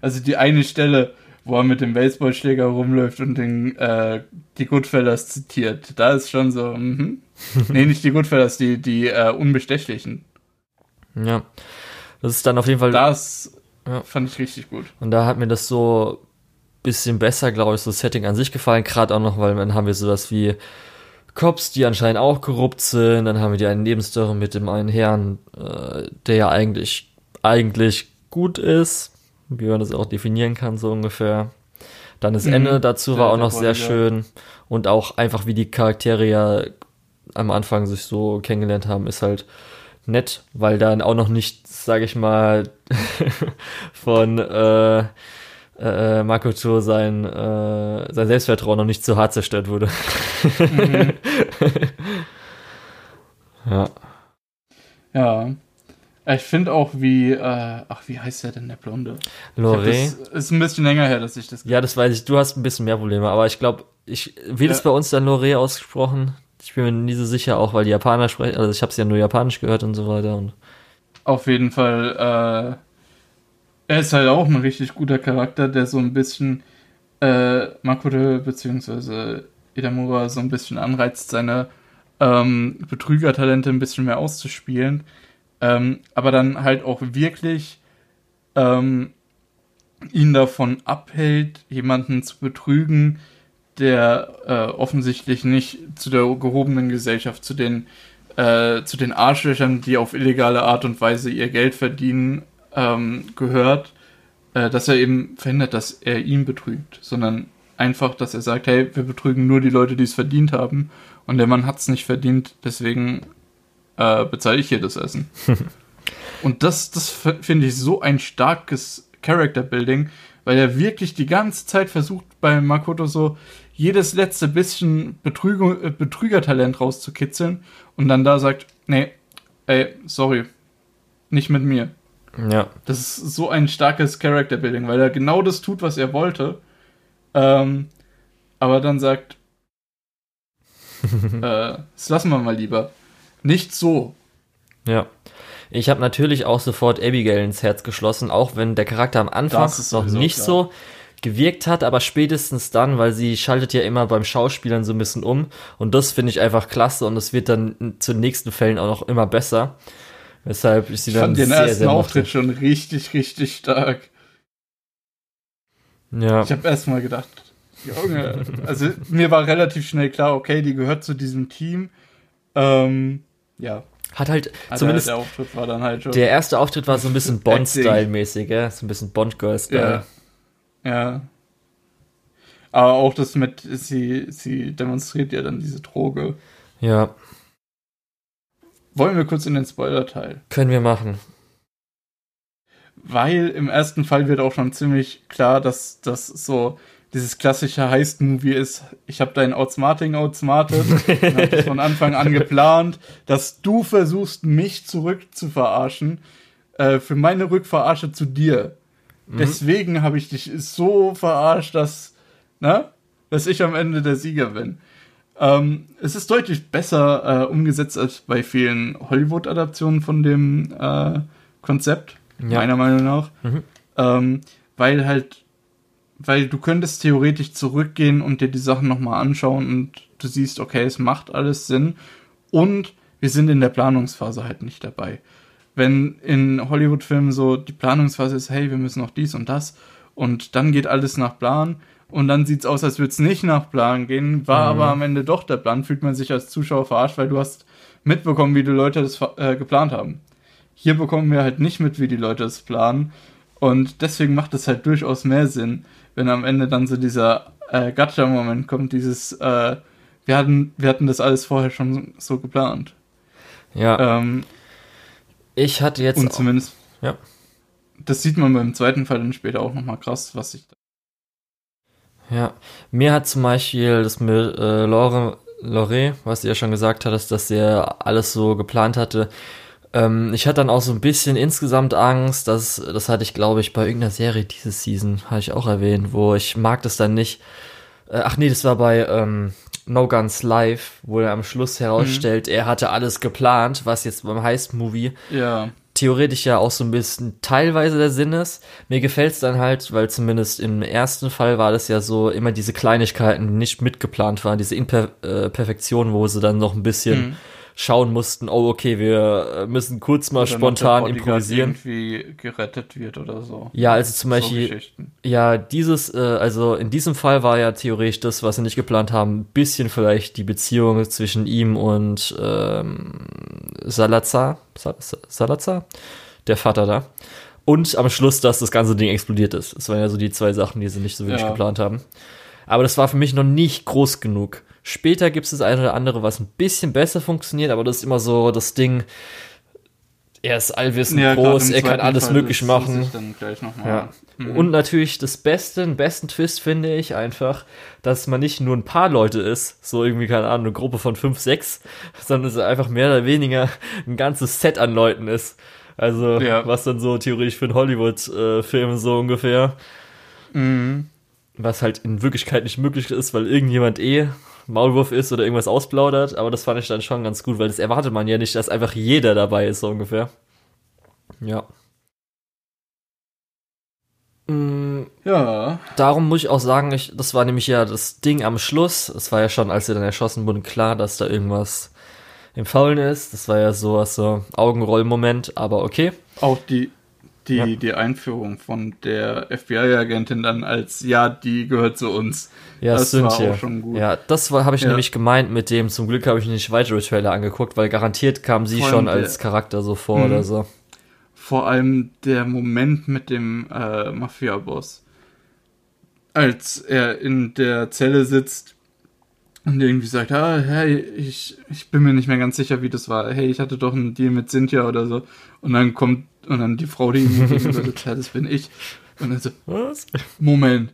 Also die eine Stelle, wo er mit dem Baseballschläger rumläuft und den, äh, die Goodfellas zitiert, da ist schon so, mhm. nee, nicht die Goodfellas, die, die äh, Unbestechlichen. Ja. Das ist dann auf jeden Fall. Das ja. fand ich richtig gut. Und da hat mir das so bisschen besser, glaube ich, so das Setting an sich gefallen. Gerade auch noch, weil dann haben wir sowas wie Cops, die anscheinend auch korrupt sind. Dann haben wir die eine Nebenstory mit dem einen Herrn, äh, der ja eigentlich, eigentlich gut ist, wie man das auch definieren kann, so ungefähr. Dann das mhm. Ende dazu war auch noch sehr schön. Und auch einfach, wie die Charaktere ja am Anfang sich so kennengelernt haben, ist halt nett, weil dann auch noch nicht, sage ich mal, von äh, äh, Makoto sein, äh, sein Selbstvertrauen noch nicht zu hart zerstört wurde. Mhm. ja. Ja. Ich finde auch, wie, äh, ach, wie heißt der denn, der Blonde? Loré. Ist ein bisschen länger her, dass ich das. Ja, das weiß ich. Du hast ein bisschen mehr Probleme, aber ich glaube, ich, wird es bei uns dann Loré ausgesprochen? Ich bin mir nie so sicher, auch weil die Japaner sprechen. Also ich habe es ja nur japanisch gehört und so weiter. Und Auf jeden Fall, äh, er ist halt auch ein richtig guter Charakter, der so ein bisschen äh, Makoto bzw. Idamura so ein bisschen anreizt, seine ähm, Betrügertalente ein bisschen mehr auszuspielen. Ähm, aber dann halt auch wirklich ähm, ihn davon abhält, jemanden zu betrügen, der äh, offensichtlich nicht zu der gehobenen Gesellschaft, zu den, äh, zu den Arschlöchern, die auf illegale Art und Weise ihr Geld verdienen, ähm, gehört, äh, dass er eben verhindert, dass er ihn betrügt, sondern einfach, dass er sagt, hey, wir betrügen nur die Leute, die es verdient haben und der Mann hat es nicht verdient, deswegen äh, bezahle ich hier das Essen. und das, das finde ich so ein starkes Character Building, weil er wirklich die ganze Zeit versucht, bei Makoto so jedes letzte bisschen Betrüger, äh, Betrügertalent rauszukitzeln und dann da sagt, nee, ey, sorry, nicht mit mir. Ja. Das ist so ein starkes Character Building, weil er genau das tut, was er wollte. Ähm, aber dann sagt, äh, das lassen wir mal lieber. Nicht so. Ja. Ich habe natürlich auch sofort Abigail ins Herz geschlossen, auch wenn der Charakter am Anfang noch nicht klar. so gewirkt hat, aber spätestens dann, weil sie schaltet ja immer beim Schauspielern so ein bisschen um und das finde ich einfach klasse und es wird dann zu den nächsten Fällen auch noch immer besser. Weshalb ich sie ich dann fand den sehr, ersten sehr Auftritt schon richtig, richtig stark. Ja. Ich habe erst mal gedacht, Junge, also mir war relativ schnell klar, okay, die gehört zu diesem Team. Ähm, ja. Hat halt also zumindest der Auftritt war dann halt schon. Der erste Auftritt war so ein bisschen Bond-Style-mäßig, ja? so ein bisschen Bond-Girl-Style. Ja. ja. Aber auch das mit, sie, sie demonstriert ja dann diese Droge. Ja. Wollen wir kurz in den Spoiler-Teil? Können wir machen. Weil im ersten Fall wird auch schon ziemlich klar, dass das so dieses klassische Heist-Movie ist, ich habe deinen Outsmarting outsmartet, habe das von Anfang an geplant, dass du versuchst, mich zurück zu verarschen, äh, für meine Rückverarsche zu dir. Mhm. Deswegen habe ich dich so verarscht, dass, ne, dass ich am Ende der Sieger bin. Ähm, es ist deutlich besser äh, umgesetzt als bei vielen Hollywood-Adaptionen von dem äh, Konzept, ja. meiner Meinung nach. Mhm. Ähm, weil halt, weil du könntest theoretisch zurückgehen und dir die Sachen nochmal anschauen und du siehst, okay, es macht alles Sinn. Und wir sind in der Planungsphase halt nicht dabei. Wenn in Hollywood-Filmen so die Planungsphase ist, hey, wir müssen noch dies und das und dann geht alles nach Plan, und dann sieht es aus, als würde es nicht nach Plan gehen, war mhm. aber am Ende doch der Plan, fühlt man sich als Zuschauer verarscht, weil du hast mitbekommen, wie die Leute das äh, geplant haben. Hier bekommen wir halt nicht mit, wie die Leute es planen und deswegen macht es halt durchaus mehr Sinn, wenn am Ende dann so dieser äh, Gacha-Moment kommt, dieses äh, wir hatten, wir hatten das alles vorher schon so geplant. Ja. Ähm, ich hatte jetzt. Und zumindest. Ja. Das sieht man beim zweiten Fall dann später auch nochmal krass, was sich ja, mir hat zum Beispiel das mit äh, Lore Loré, was du ja schon gesagt hattest, dass er alles so geplant hatte. Ähm, ich hatte dann auch so ein bisschen insgesamt Angst, dass, das hatte ich glaube ich bei irgendeiner Serie diese Season, habe ich auch erwähnt, wo ich mag das dann nicht. Äh, ach nee, das war bei ähm, No Guns Live, wo er am Schluss herausstellt, mhm. er hatte alles geplant, was jetzt beim Heist-Movie ja. Theoretisch ja auch so ein bisschen teilweise der Sinn ist. Mir gefällt's dann halt, weil zumindest im ersten Fall war das ja so immer diese Kleinigkeiten, die nicht mitgeplant waren, diese Imperfektion, wo sie dann noch ein bisschen mhm schauen mussten, oh okay, wir äh, müssen kurz mal oder spontan improvisieren. irgendwie gerettet wird oder so. Ja, also zum Beispiel, ja, dieses, äh, also in diesem Fall war ja theoretisch das, was sie nicht geplant haben, ein bisschen vielleicht die Beziehung zwischen ihm und ähm, Salazar, Salazar, der Vater da. Und am Schluss, dass das ganze Ding explodiert ist. Das waren ja so die zwei Sachen, die sie nicht so wirklich ja. geplant haben. Aber das war für mich noch nicht groß genug. Später gibt es das eine oder andere, was ein bisschen besser funktioniert, aber das ist immer so das Ding, er ist allwissend ja, groß, er kann alles Fall möglich machen. Ja. Mhm. Und natürlich das Beste, den besten Twist finde ich einfach, dass man nicht nur ein paar Leute ist, so irgendwie, keine Ahnung, eine Gruppe von fünf, sechs, sondern es einfach mehr oder weniger ein ganzes Set an Leuten ist. Also, ja. was dann so theoretisch für einen Hollywood-Film so ungefähr. Mhm. Was halt in Wirklichkeit nicht möglich ist, weil irgendjemand eh Maulwurf ist oder irgendwas ausplaudert, aber das fand ich dann schon ganz gut, weil das erwartet man ja nicht, dass einfach jeder dabei ist, so ungefähr. Ja. Mhm, ja. Darum muss ich auch sagen, ich, das war nämlich ja das Ding am Schluss. Es war ja schon, als sie dann erschossen wurden, klar, dass da irgendwas im Faulen ist. Das war ja so so Augenrollmoment, aber okay. Auch die die, ja. die Einführung von der FBI-Agentin dann als, ja, die gehört zu uns. Ja, das war auch schon gut. Ja, das habe ich ja. nämlich gemeint mit dem, zum Glück habe ich nicht weitere Trailer angeguckt, weil garantiert kam sie schon als Charakter so vor mhm. oder so. Vor allem der Moment mit dem äh, Mafia-Boss. Als er in der Zelle sitzt und irgendwie sagt, ah, hey, ich, ich bin mir nicht mehr ganz sicher, wie das war. Hey, ich hatte doch einen Deal mit Cynthia oder so. Und dann kommt und dann die Frau, die ihm gegenüber sitzt, ja, das bin ich. Und dann so, was? Moment.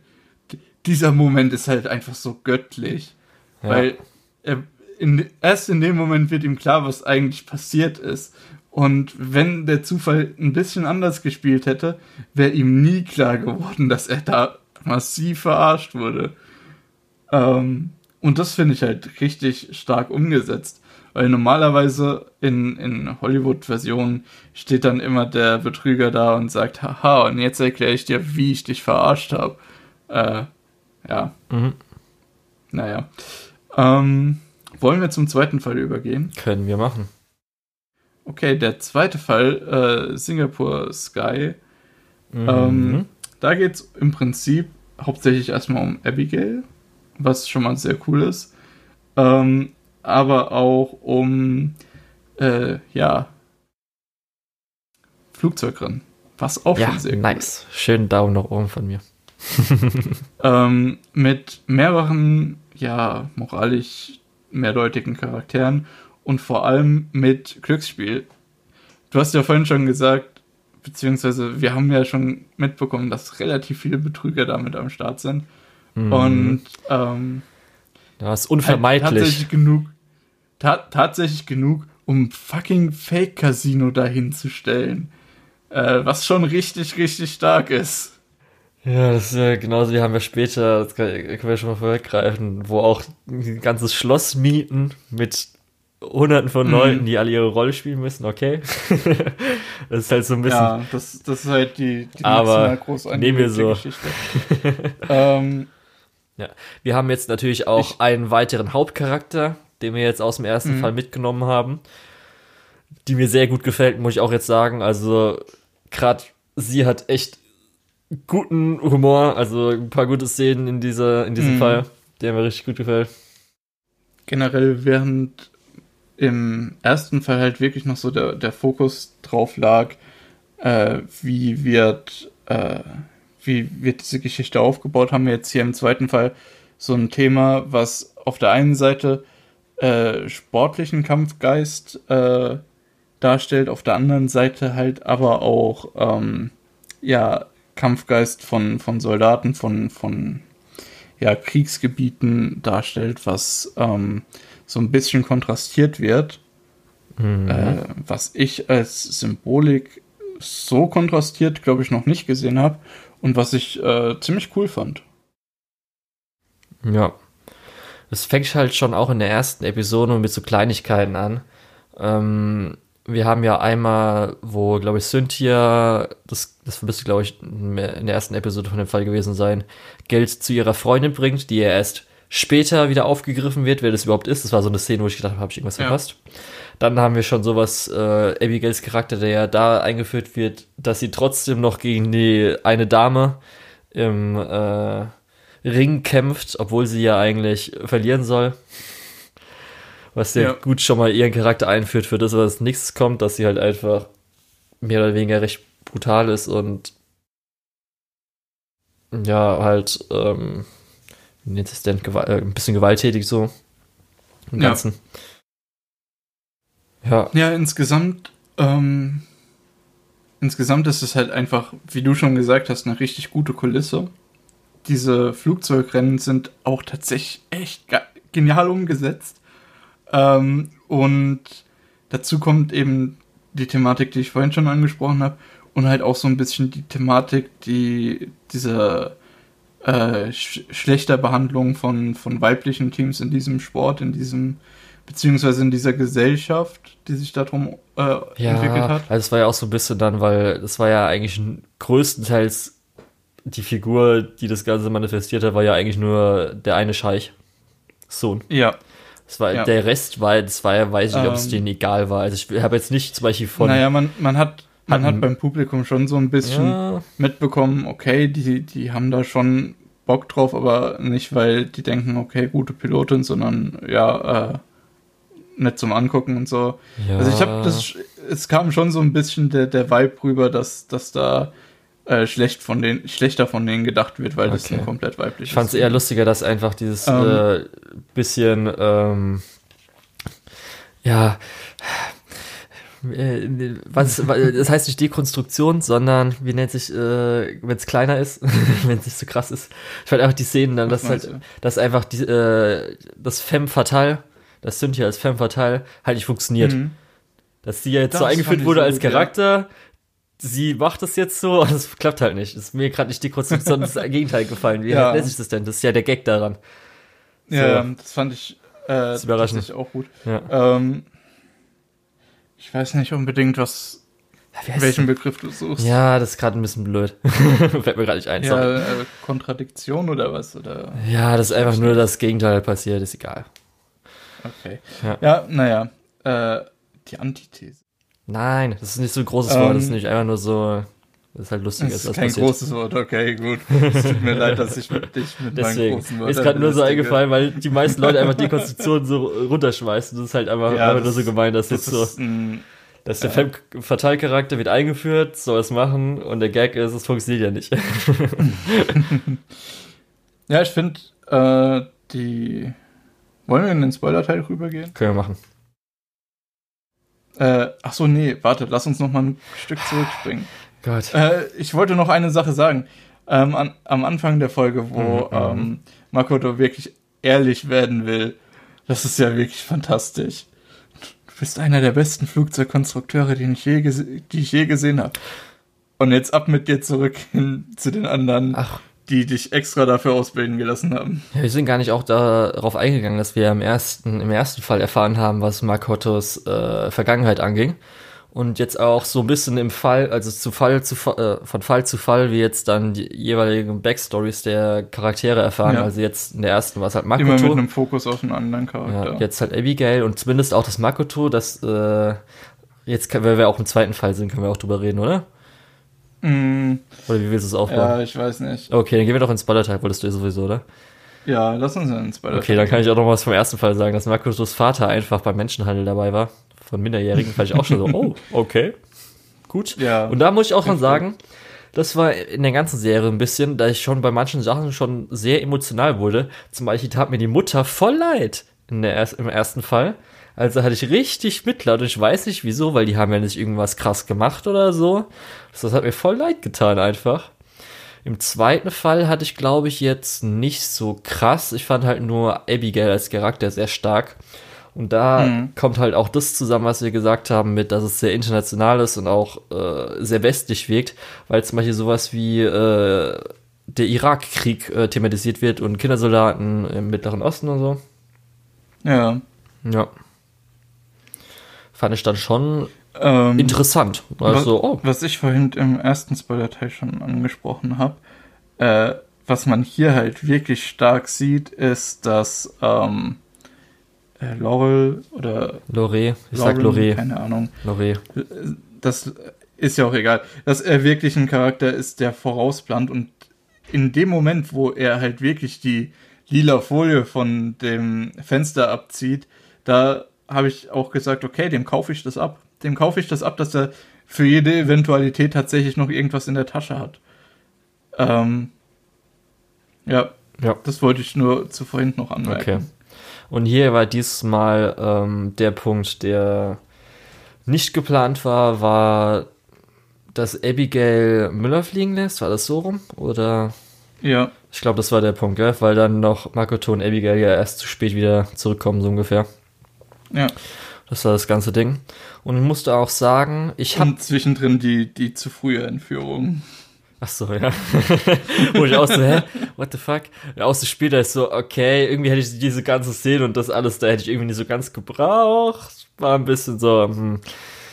Dieser Moment ist halt einfach so göttlich. Ja. Weil er, in, erst in dem Moment wird ihm klar, was eigentlich passiert ist. Und wenn der Zufall ein bisschen anders gespielt hätte, wäre ihm nie klar geworden, dass er da massiv verarscht wurde. Ähm, und das finde ich halt richtig stark umgesetzt. Weil normalerweise in, in Hollywood-Versionen steht dann immer der Betrüger da und sagt, haha, und jetzt erkläre ich dir, wie ich dich verarscht habe. Äh, ja. Mhm. Naja. Ähm, wollen wir zum zweiten Fall übergehen? Können wir machen. Okay, der zweite Fall, äh, Singapore Sky. Mhm. Ähm, da geht es im Prinzip hauptsächlich erstmal um Abigail, was schon mal sehr cool ist. Ähm, aber auch um äh, ja Flugzeugrennen, was auch ja, schon sehr nice. Ist. Schönen Daumen nach oben von mir. ähm, mit mehreren ja moralisch mehrdeutigen Charakteren und vor allem mit Glücksspiel. Du hast ja vorhin schon gesagt, beziehungsweise wir haben ja schon mitbekommen, dass relativ viele Betrüger damit am Start sind. Mhm. Und ähm, das ist unvermeidlich. Halt tatsächlich genug, ta tatsächlich genug, um fucking Fake-Casino dahinzustellen. Äh, was schon richtig, richtig stark ist. Ja, das ist ja genauso, wir haben ja später, das können wir schon mal vorweggreifen, wo auch ein ganzes Schloss mieten mit hunderten von mhm. Leuten, die alle ihre Rolle spielen müssen, okay. das ist halt so ein bisschen. Ja, das, das ist halt die, die aber groß nehmen wir so. Geschichte. ähm, ja, wir haben jetzt natürlich auch ich, einen weiteren Hauptcharakter, den wir jetzt aus dem ersten mhm. Fall mitgenommen haben, die mir sehr gut gefällt, muss ich auch jetzt sagen. Also gerade sie hat echt guten Humor, also ein paar gute Szenen in dieser in diesem mhm. Fall, der mir richtig gut gefällt. Generell während im ersten Fall halt wirklich noch so der, der Fokus drauf lag, äh, wie wird äh, wie wird diese Geschichte aufgebaut, haben wir jetzt hier im zweiten Fall so ein Thema, was auf der einen Seite äh, sportlichen Kampfgeist äh, darstellt, auf der anderen Seite halt aber auch ähm, ja Kampfgeist von, von Soldaten, von, von ja, Kriegsgebieten darstellt, was ähm, so ein bisschen kontrastiert wird, mhm. äh, was ich als Symbolik so kontrastiert, glaube ich, noch nicht gesehen habe und was ich äh, ziemlich cool fand. Ja. Es fängt halt schon auch in der ersten Episode mit so Kleinigkeiten an. Ähm, wir haben ja einmal, wo, glaube ich, Cynthia, das, das müsste, glaube ich, in der ersten Episode von dem Fall gewesen sein, Geld zu ihrer Freundin bringt, die ja erst später wieder aufgegriffen wird, wer das überhaupt ist. Das war so eine Szene, wo ich gedacht habe, habe ich irgendwas ja. verpasst. Dann haben wir schon sowas, äh, Abigails Charakter, der ja da eingeführt wird, dass sie trotzdem noch gegen die eine Dame im äh, Ring kämpft, obwohl sie ja eigentlich verlieren soll was sehr ja. gut schon mal ihren Charakter einführt für das, was nächstes kommt, dass sie halt einfach mehr oder weniger recht brutal ist und ja, halt, ähm, wie nennt es denn, Gewalt, äh, ein bisschen gewalttätig so. Im. Ganzen. Ja. Ja, insgesamt, ähm, insgesamt ist es halt einfach, wie du schon gesagt hast, eine richtig gute Kulisse. Diese Flugzeugrennen sind auch tatsächlich echt genial umgesetzt. Ähm, und dazu kommt eben die Thematik, die ich vorhin schon angesprochen habe, und halt auch so ein bisschen die Thematik, die dieser äh, sch schlechter Behandlung von, von weiblichen Teams in diesem Sport, in diesem beziehungsweise in dieser Gesellschaft, die sich darum äh, ja, entwickelt hat. Also es war ja auch so ein bisschen dann, weil es war ja eigentlich größtenteils die Figur, die das Ganze manifestiert hat, war ja eigentlich nur der eine Scheich. Sohn. Ja, das war, ja. Der Rest war, das war ja, weiß ich nicht, ob es ähm, denen egal war. Also ich habe jetzt nicht zum Beispiel von. Naja, man, man hat, man hat beim Publikum schon so ein bisschen ja. mitbekommen, okay, die, die haben da schon Bock drauf, aber nicht, weil die denken, okay, gute Pilotin, sondern ja, äh, nett zum Angucken und so. Ja. Also ich habe das, es kam schon so ein bisschen der, der Vibe rüber, dass, dass da äh, schlecht von den, schlechter von denen gedacht wird, weil okay. das ein komplett weiblich Ich fand es eher lustiger, dass einfach dieses ähm, äh, bisschen, ähm, ja, äh, was, das heißt nicht Dekonstruktion, sondern wie nennt sich, äh, wenn es kleiner ist, wenn es nicht so krass ist. Ich fand einfach die Szenen dann, dass halt, dass einfach die, äh, das Femme Fatale, das Cynthia als Femme Fatale halt nicht funktioniert. Mhm. Dass sie jetzt das so eingeführt wurde so als Charakter, ja sie macht das jetzt so und es klappt halt nicht. Das ist mir gerade nicht die Konstruktion, das Gegenteil gefallen. Wie ja. nennt sich das denn? Das ist ja der Gag daran. So. Ja, das fand ich, äh, das überraschend. auch gut. Ja. Ähm, ich weiß nicht unbedingt, was ja, welchen Begriff du suchst. Ja, das ist gerade ein bisschen blöd. Fällt mir gerade nicht ein. Ja, äh, Kontradiktion oder was? Oder? Ja, das ist einfach nur das Gegenteil passiert, ist egal. Okay. Ja, ja naja. Äh, die Antithese. Nein, das ist nicht so ein großes Wort, das ist ähm, nicht einfach nur so. Das ist halt lustig. Das ist was kein passiert. großes Wort, okay, gut. Es tut mir leid, dass ich mit dich mit Deswegen. meinen großen Wörtern Ist gerade nur so eingefallen, weil die meisten Leute einfach Dekonstruktionen so runterschmeißen. Das ist halt einfach, ja, einfach nur so gemein, dass das jetzt so. Ein, dass der ja. Verteilcharakter wird eingeführt, soll es machen und der Gag ist, es funktioniert ja nicht. ja, ich finde, äh, die. Wollen wir in den Spoiler-Teil rübergehen? Können wir machen. Äh, ach so, nee, warte, lass uns noch mal ein Stück zurückspringen. Gott. Äh, ich wollte noch eine Sache sagen. Ähm, an, am Anfang der Folge, wo mhm, mhm. ähm, Makoto wirklich ehrlich werden will, das ist ja wirklich fantastisch. Du bist einer der besten Flugzeugkonstrukteure, die ich je, die ich je gesehen habe. Und jetzt ab mit dir zurück hin zu den anderen. Ach, die dich extra dafür ausbilden gelassen haben. Ja, wir sind gar nicht auch darauf eingegangen, dass wir im ersten, im ersten Fall erfahren haben, was Makotos äh, Vergangenheit anging. Und jetzt auch so ein bisschen im Fall, also zu Fall zu äh, von Fall zu Fall, wie jetzt dann die jeweiligen Backstories der Charaktere erfahren. Ja. Also jetzt in der ersten war es halt Makoto. Immer mit einem Fokus auf einen anderen Charakter. Ja, jetzt halt Abigail und zumindest auch das Makoto, das äh, jetzt, wenn wir auch im zweiten Fall sind, können wir auch drüber reden, oder? Mm. Oder wie willst du es aufbauen? Ja, ich weiß nicht. Okay, dann gehen wir doch ins Spoiler-Teil, wolltest du ja sowieso, oder? Ja, lass uns ins Spoiler. Okay, dann kann ich auch noch was vom ersten Fall sagen, dass Markus' Vater einfach beim Menschenhandel dabei war. Von Minderjährigen fand ich auch schon so, oh, okay. Gut. Ja. Und da muss ich auch schon sagen, das war in der ganzen Serie ein bisschen, da ich schon bei manchen Sachen schon sehr emotional wurde. Zum Beispiel tat mir die Mutter voll leid in der, im ersten Fall. Also hatte ich richtig Mitleid und ich weiß nicht wieso, weil die haben ja nicht irgendwas krass gemacht oder so. Das hat mir voll leid getan einfach. Im zweiten Fall hatte ich, glaube ich, jetzt nicht so krass. Ich fand halt nur Abigail als Charakter sehr stark. Und da mhm. kommt halt auch das zusammen, was wir gesagt haben, mit, dass es sehr international ist und auch äh, sehr westlich wirkt, weil zum Beispiel sowas wie äh, der Irakkrieg äh, thematisiert wird und Kindersoldaten im Mittleren Osten und so. Ja. Ja. Fand ich dann schon ähm, interessant. Also, was, oh. was ich vorhin im ersten Spoiler-Teil schon angesprochen habe, äh, was man hier halt wirklich stark sieht, ist, dass ähm, äh, Laurel oder Lore, ich Lauren, sag Lore. Keine Ahnung. Lore. Das ist ja auch egal. Dass er wirklich ein Charakter ist, der vorausplant und in dem Moment, wo er halt wirklich die lila Folie von dem Fenster abzieht, da habe ich auch gesagt, okay, dem kaufe ich das ab. Dem kaufe ich das ab, dass er für jede Eventualität tatsächlich noch irgendwas in der Tasche hat. Ähm, ja, ja, das wollte ich nur zu vorhin noch anmerken. Okay. Und hier war diesmal ähm, der Punkt, der nicht geplant war, war, dass Abigail Müller fliegen lässt. War das so rum? Oder? Ja. Ich glaube, das war der Punkt, gell? weil dann noch Makoto und Abigail ja erst zu spät wieder zurückkommen, so ungefähr. Ja. Das war das ganze Ding. Und ich musste auch sagen, ich habe. zwischendrin die, die zu frühe Entführung. Ach so, ja. Wo ich auch so, hä? What the fuck? Und auch so später ist so, okay, irgendwie hätte ich diese ganze Szene und das alles, da hätte ich irgendwie nicht so ganz gebraucht. War ein bisschen so, hm.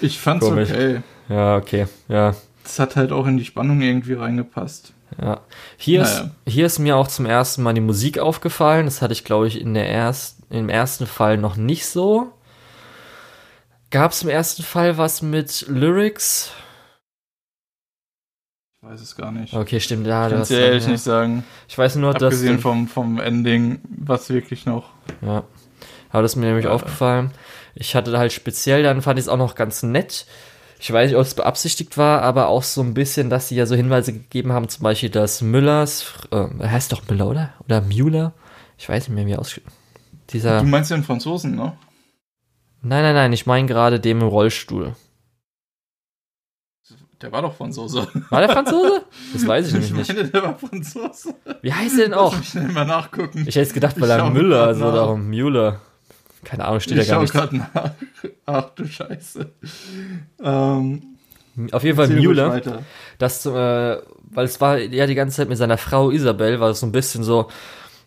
Ich fand's komisch. okay. Ja, okay, ja. Das hat halt auch in die Spannung irgendwie reingepasst. Ja. Hier, naja. ist, hier ist mir auch zum ersten Mal die Musik aufgefallen. Das hatte ich, glaube ich, in der erst, im ersten Fall noch nicht so. Gab es im ersten Fall was mit Lyrics? Ich weiß es gar nicht. Okay, stimmt. Ja, ich kann es dir ehrlich ja. nicht sagen. Ich weiß nur, Abgesehen dass. Abgesehen vom, vom Ending, was wirklich noch. Ja. Aber das ist mir nämlich ja. aufgefallen. Ich hatte halt speziell, dann fand ich es auch noch ganz nett. Ich weiß nicht, ob es beabsichtigt war, aber auch so ein bisschen, dass sie ja so Hinweise gegeben haben, zum Beispiel, dass Müllers, äh, heißt doch Müller, oder? Oder Müller? Ich weiß nicht mehr, wie aus. Dieser. Du meinst den Franzosen, ne? Nein, nein, nein, ich meine gerade dem im Rollstuhl. Der war doch Franzose. War der Franzose? Das weiß ich nämlich nicht. Ich meine, der war Franzose. Wie heißt der denn auch? Ich schnell mal nachgucken. Ich hätte jetzt gedacht, weil er Müller, also darum Müller. Keine Ahnung, steht ich da gar nicht. Ich schau gerade nach. Ach du Scheiße. Ähm, Auf jeden Fall Müller. Das, äh, weil es war ja die ganze Zeit mit seiner Frau Isabel, war es so ein bisschen so,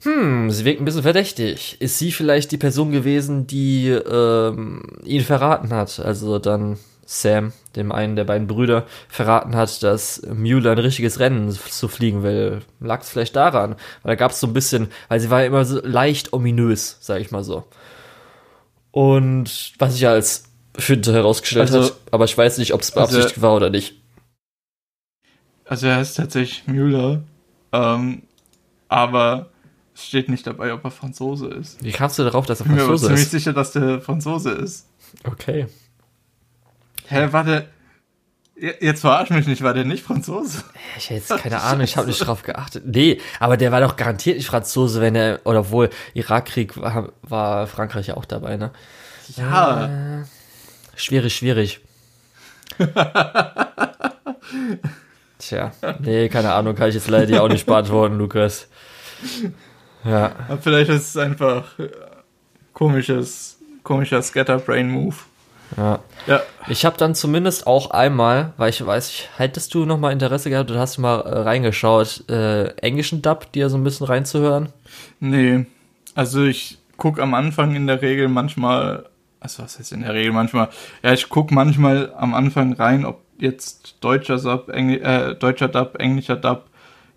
hm, sie wirkt ein bisschen verdächtig. Ist sie vielleicht die Person gewesen, die ähm, ihn verraten hat? Also dann Sam, dem einen der beiden Brüder, verraten hat, dass Mueller ein richtiges Rennen zu fliegen will. Lag es vielleicht daran? Weil da gab es so ein bisschen, weil sie war ja immer so leicht ominös, sag ich mal so. Und was sich als Finte herausgestellt also, hat, aber ich weiß nicht, ob es beabsichtigt also, war oder nicht. Also er ist tatsächlich Müller, ähm, aber steht nicht dabei, ob er Franzose ist. Wie kamst du darauf, dass er Franzose ist? Ich bin mir ziemlich sicher, dass der Franzose ist. Okay. Hä, warte. Jetzt verarsch mich nicht, war der nicht Franzose? Ich hätte jetzt keine Ahnung, ich habe nicht drauf geachtet. Nee, aber der war doch garantiert nicht Franzose, wenn er, oder wohl, Irakkrieg war, war Frankreich ja auch dabei, ne? Ja. Äh, schwierig, schwierig. Tja, nee, keine Ahnung, kann ich jetzt leider dir auch nicht beantworten, Lukas. Ja. Aber vielleicht ist es einfach komisches, komischer Scatterbrain-Move. Ja. ja. Ich habe dann zumindest auch einmal, weil ich weiß, hättest du noch mal Interesse gehabt und hast du mal äh, reingeschaut, äh, englischen Dub, dir so ein bisschen reinzuhören? Nee. Also ich gucke am Anfang in der Regel manchmal, also was heißt in der Regel manchmal? Ja, ich gucke manchmal am Anfang rein, ob jetzt deutscher Dub, Engl äh, deutscher Dub, englischer Dub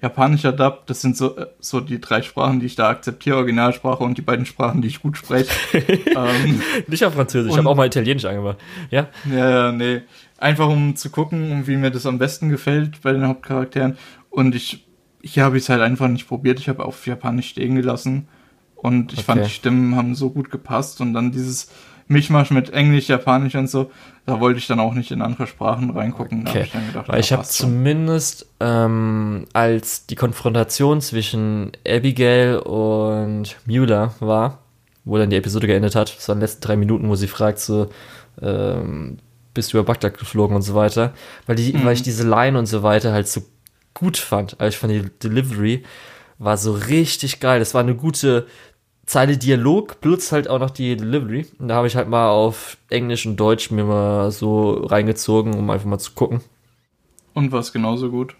japanischer Dub, das sind so, so die drei Sprachen, die ich da akzeptiere, Originalsprache und die beiden Sprachen, die ich gut spreche. ähm, Nicht auf Französisch, ich habe auch mal Italienisch angemacht. Ja? Ja, ja, nee. Einfach um zu gucken, wie mir das am besten gefällt bei den Hauptcharakteren. Und ich, hier habe ich es halt einfach nicht probiert. Ich habe auf Japanisch stehen gelassen. Und ich okay. fand, die Stimmen haben so gut gepasst. Und dann dieses Mischmasch mit Englisch, Japanisch und so, da wollte ich dann auch nicht in andere Sprachen reingucken. Okay. ich gedacht, Weil ich habe zumindest ähm, als die Konfrontation zwischen Abigail und Mueller war, wo dann die Episode geendet hat, das waren die letzten drei Minuten, wo sie fragt so, ähm, bist du über Bagdad geflogen und so weiter, weil, die, mhm. weil ich diese Line und so weiter halt so gut fand. Also ich fand die Delivery war so richtig geil. Das war eine gute Zeile Dialog plus halt auch noch die Delivery. Und da habe ich halt mal auf Englisch und Deutsch mir mal so reingezogen, um einfach mal zu gucken. Und war es genauso gut?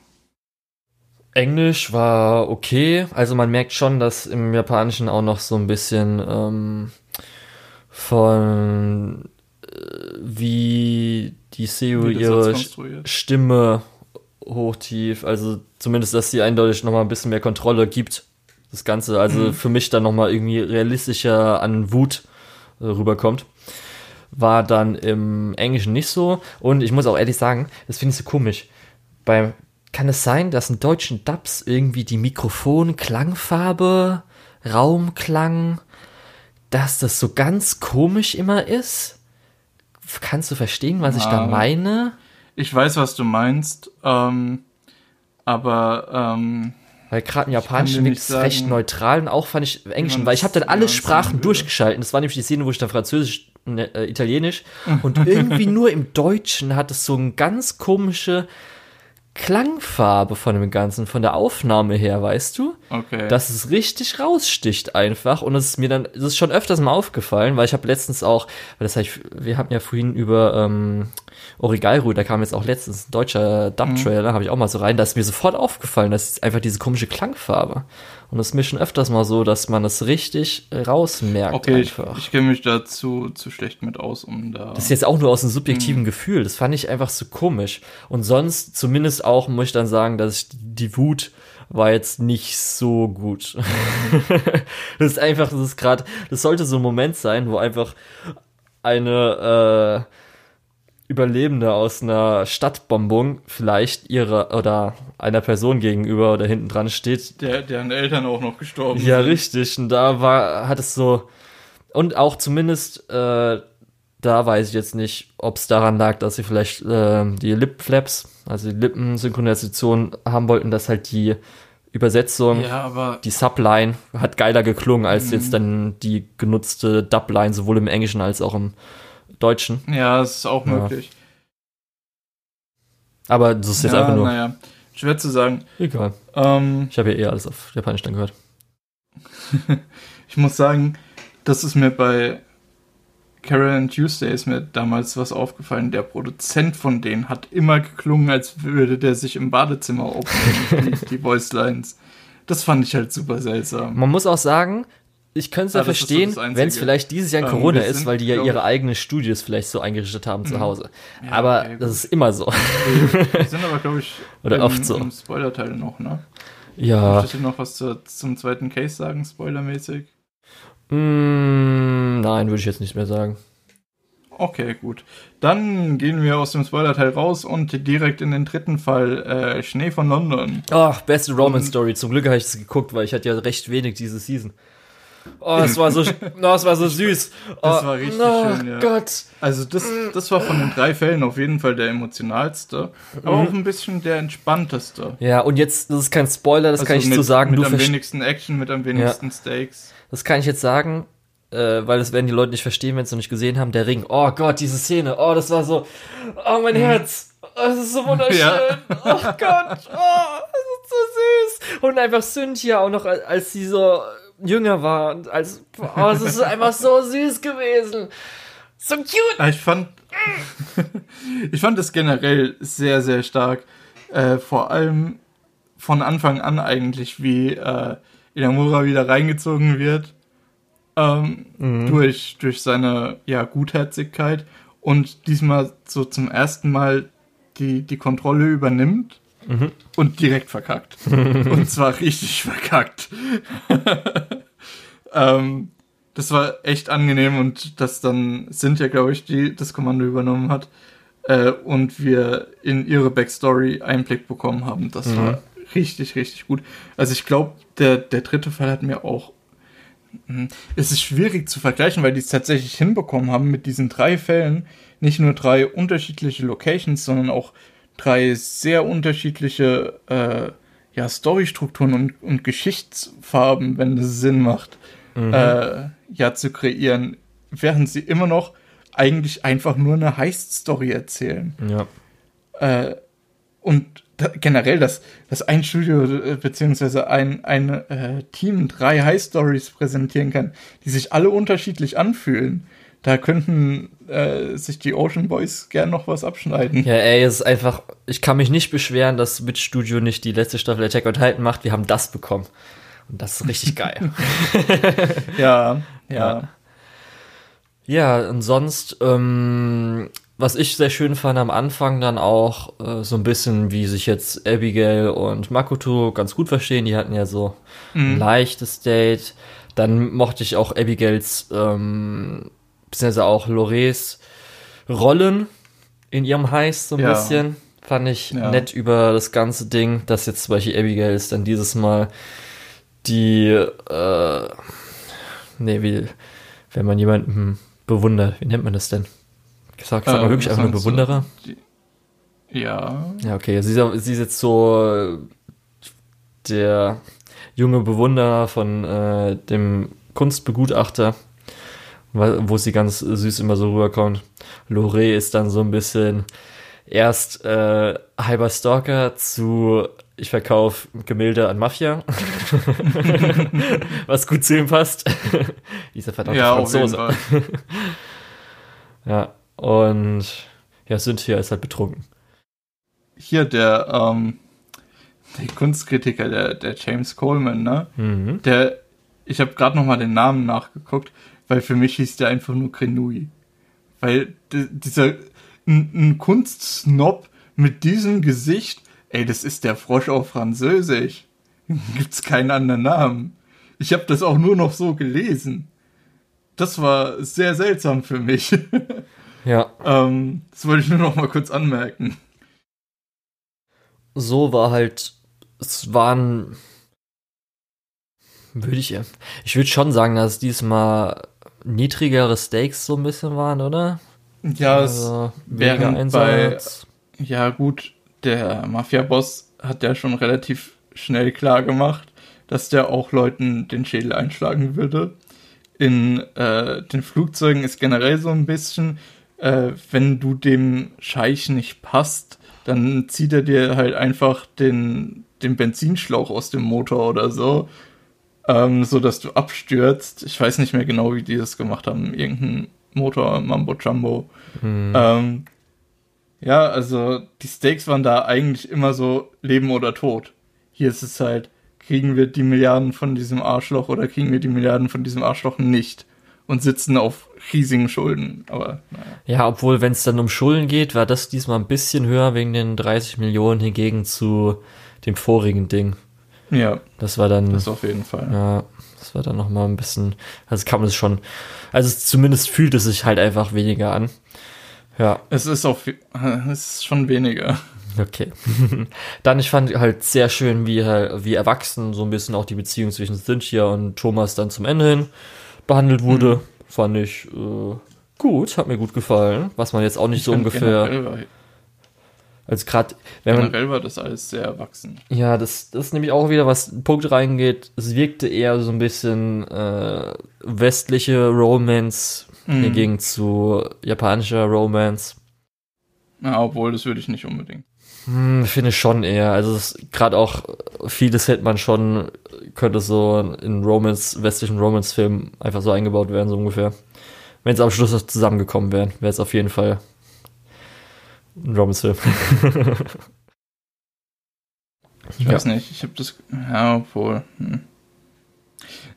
Englisch war okay. Also man merkt schon, dass im Japanischen auch noch so ein bisschen ähm, von äh, wie die Seo ihre Stimme hochtief, also zumindest, dass sie eindeutig nochmal ein bisschen mehr Kontrolle gibt. Das Ganze, also mhm. für mich dann nochmal irgendwie realistischer an Wut äh, rüberkommt. War dann im Englischen nicht so. Und ich muss auch ehrlich sagen, das finde ich so komisch. Bei, kann es sein, dass in deutschen Dubs irgendwie die Mikrofon, Klangfarbe, Raumklang, dass das so ganz komisch immer ist? Kannst du verstehen, was ja, ich da meine? Ich weiß, was du meinst, ähm, aber ähm, weil gerade im Japanischen ist es recht neutral und auch fand ich im Englischen, weil ich habe dann alle Sprachen durchgeschalten. Das war nämlich die Szene, wo ich dann Französisch, ne, äh, Italienisch und irgendwie nur im Deutschen hat es so ein ganz komische Klangfarbe von dem Ganzen, von der Aufnahme her, weißt du? Okay. Dass es richtig raussticht einfach. Und es ist mir dann, es ist schon öfters mal aufgefallen, weil ich habe letztens auch, weil das heißt, wir hatten ja vorhin über ähm, Origairu, da kam jetzt auch letztens ein deutscher Dub-Trailer, mhm. habe ich auch mal so rein, da ist mir sofort aufgefallen, dass ist einfach diese komische Klangfarbe. Und es ist mir schon öfters mal so, dass man es richtig rausmerkt. Okay, einfach. ich, ich kenne mich dazu zu schlecht mit aus, um da. Das ist jetzt auch nur aus einem subjektiven mhm. Gefühl. Das fand ich einfach so komisch. Und sonst, zumindest auch, muss ich dann sagen, dass ich die Wut war jetzt nicht so gut. das ist einfach, das ist gerade, das sollte so ein Moment sein, wo einfach eine äh, Überlebende aus einer Stadtbombung vielleicht ihrer oder einer Person gegenüber oder hinten dran steht. Der, deren Eltern auch noch gestorben ja, sind. Ja, richtig. Und da war, hat es so, und auch zumindest, äh, da weiß ich jetzt nicht, ob es daran lag, dass sie vielleicht äh, die Lip-Flaps, also die Lippensynchronisation haben wollten, dass halt die Übersetzung, ja, die Subline hat geiler geklungen als jetzt dann die genutzte Dubline, sowohl im Englischen als auch im Deutschen. Ja, das ist auch möglich. Aber das ist jetzt ja, einfach nur. Naja, schwer zu sagen. Egal. Ähm, ich habe ja eh alles auf Japanisch dann gehört. ich muss sagen, das ist mir bei Carol and Tuesday ist mir damals was aufgefallen. Der Produzent von denen hat immer geklungen, als würde der sich im Badezimmer aufnehmen, die, die Voice Lines. Das fand ich halt super seltsam. Man muss auch sagen, ich könnte es ja, ja verstehen, so wenn es vielleicht dieses Jahr ähm, Corona sind, ist, weil die ja ihre eigenen Studios vielleicht so eingerichtet haben zu mhm. Hause. Ja, aber okay, das ist immer so. Die sind aber, glaube ich, Oder im, oft so. im Spoiler-Teil noch, ne? Ja. Möchtest du noch was zu, zum zweiten Case sagen, spoilermäßig? Mm, nein, würde ich jetzt nicht mehr sagen. Okay, gut. Dann gehen wir aus dem Spoiler-Teil raus und direkt in den dritten Fall, äh, Schnee von London. Ach, beste Roman-Story. Zum Glück habe ich es geguckt, weil ich hatte ja recht wenig diese Season. Oh, es war so, oh, es war so süß. Oh, das war richtig oh, schön, ja. Gott. Also das, das war von den drei Fällen auf jeden Fall der emotionalste, aber mhm. auch ein bisschen der entspannteste. Ja, und jetzt, das ist kein Spoiler, das also kann ich mit, so sagen. Mit du am wenigsten Action, mit am wenigsten ja. Stakes. Das kann ich jetzt sagen, äh, weil das werden die Leute nicht verstehen, wenn sie noch nicht gesehen haben. Der Ring, oh Gott, diese Szene, oh, das war so, oh, mein mhm. Herz. Oh, das ist so wunderschön. Ja. Oh Gott, oh, das ist so süß. Und einfach Cynthia auch noch, als sie so jünger war und als oh, es ist einfach so süß gewesen. So cute. Ich fand ich fand es generell sehr sehr stark äh, vor allem von Anfang an eigentlich wie äh, Inamura wieder reingezogen wird ähm, mhm. durch durch seine ja Gutherzigkeit und diesmal so zum ersten Mal die die Kontrolle übernimmt Mhm. Und direkt verkackt. und zwar richtig verkackt. ähm, das war echt angenehm und dass dann Cynthia, glaube ich, die das Kommando übernommen hat äh, und wir in ihre Backstory Einblick bekommen haben. Das mhm. war richtig, richtig gut. Also ich glaube, der, der dritte Fall hat mir auch. Hm, es ist schwierig zu vergleichen, weil die es tatsächlich hinbekommen haben mit diesen drei Fällen. Nicht nur drei unterschiedliche Locations, sondern auch drei sehr unterschiedliche äh, ja, Storystrukturen und, und Geschichtsfarben, wenn es Sinn macht, mhm. äh, ja, zu kreieren, während sie immer noch eigentlich einfach nur eine Heist-Story erzählen. Ja. Äh, und da, generell, dass, dass ein Studio äh, beziehungsweise ein, ein äh, Team drei High Stories präsentieren kann, die sich alle unterschiedlich anfühlen. Da könnten äh, sich die Ocean Boys gern noch was abschneiden. Ja, ey, es ist einfach, ich kann mich nicht beschweren, dass Switch Studio nicht die letzte Staffel Attack on Titan macht. Wir haben das bekommen. Und das ist richtig geil. ja, ja. Ja, und sonst, ähm, was ich sehr schön fand am Anfang dann auch äh, so ein bisschen, wie sich jetzt Abigail und Makoto ganz gut verstehen. Die hatten ja so mhm. ein leichtes Date. Dann mochte ich auch Abigails, ähm, beziehungsweise auch Lores Rollen in ihrem Heist so ein ja. bisschen. Fand ich ja. nett über das ganze Ding, dass jetzt zum Beispiel Abigail ist dann dieses Mal die, äh, nee, wie, wenn man jemanden bewundert, wie nennt man das denn? Sag, sag mal äh, wirklich einfach nur Bewunderer? So, ja. Ja, okay. Sie, sie ist jetzt so der junge Bewunderer von äh, dem Kunstbegutachter, wo sie ganz süß immer so rüberkommt. Lore ist dann so ein bisschen erst äh, halber Stalker zu ich verkaufe Gemälde an Mafia, was gut zu ihm passt. Dieser verdammte ja, Franzose. ja, und ja, Cynthia ist halt betrunken. Hier der, ähm, der Kunstkritiker, der, der James Coleman, ne? Mhm. Der, ich habe gerade noch mal den Namen nachgeguckt, weil für mich hieß der einfach nur Grenouille. Weil dieser ein, ein Kunstsnob mit diesem Gesicht, ey, das ist der Frosch auf Französisch. Gibt's keinen anderen Namen. Ich habe das auch nur noch so gelesen. Das war sehr seltsam für mich. Ja. Ähm, das wollte ich nur noch mal kurz anmerken. So war halt, es waren, würde ich, ich würde schon sagen, dass diesmal niedrigere Stakes so ein bisschen waren, oder? Ja, also, während bei, ja gut, der Mafia-Boss hat ja schon relativ schnell klar gemacht, dass der auch Leuten den Schädel einschlagen würde. In äh, den Flugzeugen ist generell so ein bisschen, äh, wenn du dem Scheich nicht passt, dann zieht er dir halt einfach den, den Benzinschlauch aus dem Motor oder so, ähm, so dass du abstürzt. Ich weiß nicht mehr genau, wie die das gemacht haben. Irgendein Motor Mambo Jumbo. Hm. Ähm, ja, also die Stakes waren da eigentlich immer so Leben oder Tod. Hier ist es halt, kriegen wir die Milliarden von diesem Arschloch oder kriegen wir die Milliarden von diesem Arschloch nicht? und sitzen auf riesigen Schulden. Aber naja. Ja, obwohl, wenn es dann um Schulden geht, war das diesmal ein bisschen höher wegen den 30 Millionen hingegen zu dem vorigen Ding. Ja. Das war dann. Das auf jeden Fall. Ja, das war dann nochmal ein bisschen. Also kam es schon. Also zumindest fühlt es sich halt einfach weniger an. Ja. Es ist auch. Es ist schon weniger. Okay. Dann, ich fand halt sehr schön, wie, wie erwachsen so ein bisschen auch die Beziehung zwischen Cynthia und Thomas dann zum Ende hin behandelt wurde. Mhm. Fand ich äh, gut, hat mir gut gefallen. Was man jetzt auch nicht ich so ungefähr. Als gerade, wenn man. Generell war das alles sehr erwachsen. Ja, das, das ist nämlich auch wieder, was Punkt reingeht. Es wirkte eher so ein bisschen äh, westliche Romance mhm. hingegen zu japanischer Romance. Ja, obwohl, das würde ich nicht unbedingt. Hm, finde ich schon eher. Also gerade auch vieles hätte man schon, könnte so in Romance, westlichen Romance-Filmen einfach so eingebaut werden, so ungefähr. Wenn es am Schluss noch zusammengekommen wären, wäre es auf jeden Fall ein Romance-Film. ich weiß nicht, ich habe das. Ja, obwohl. Hm.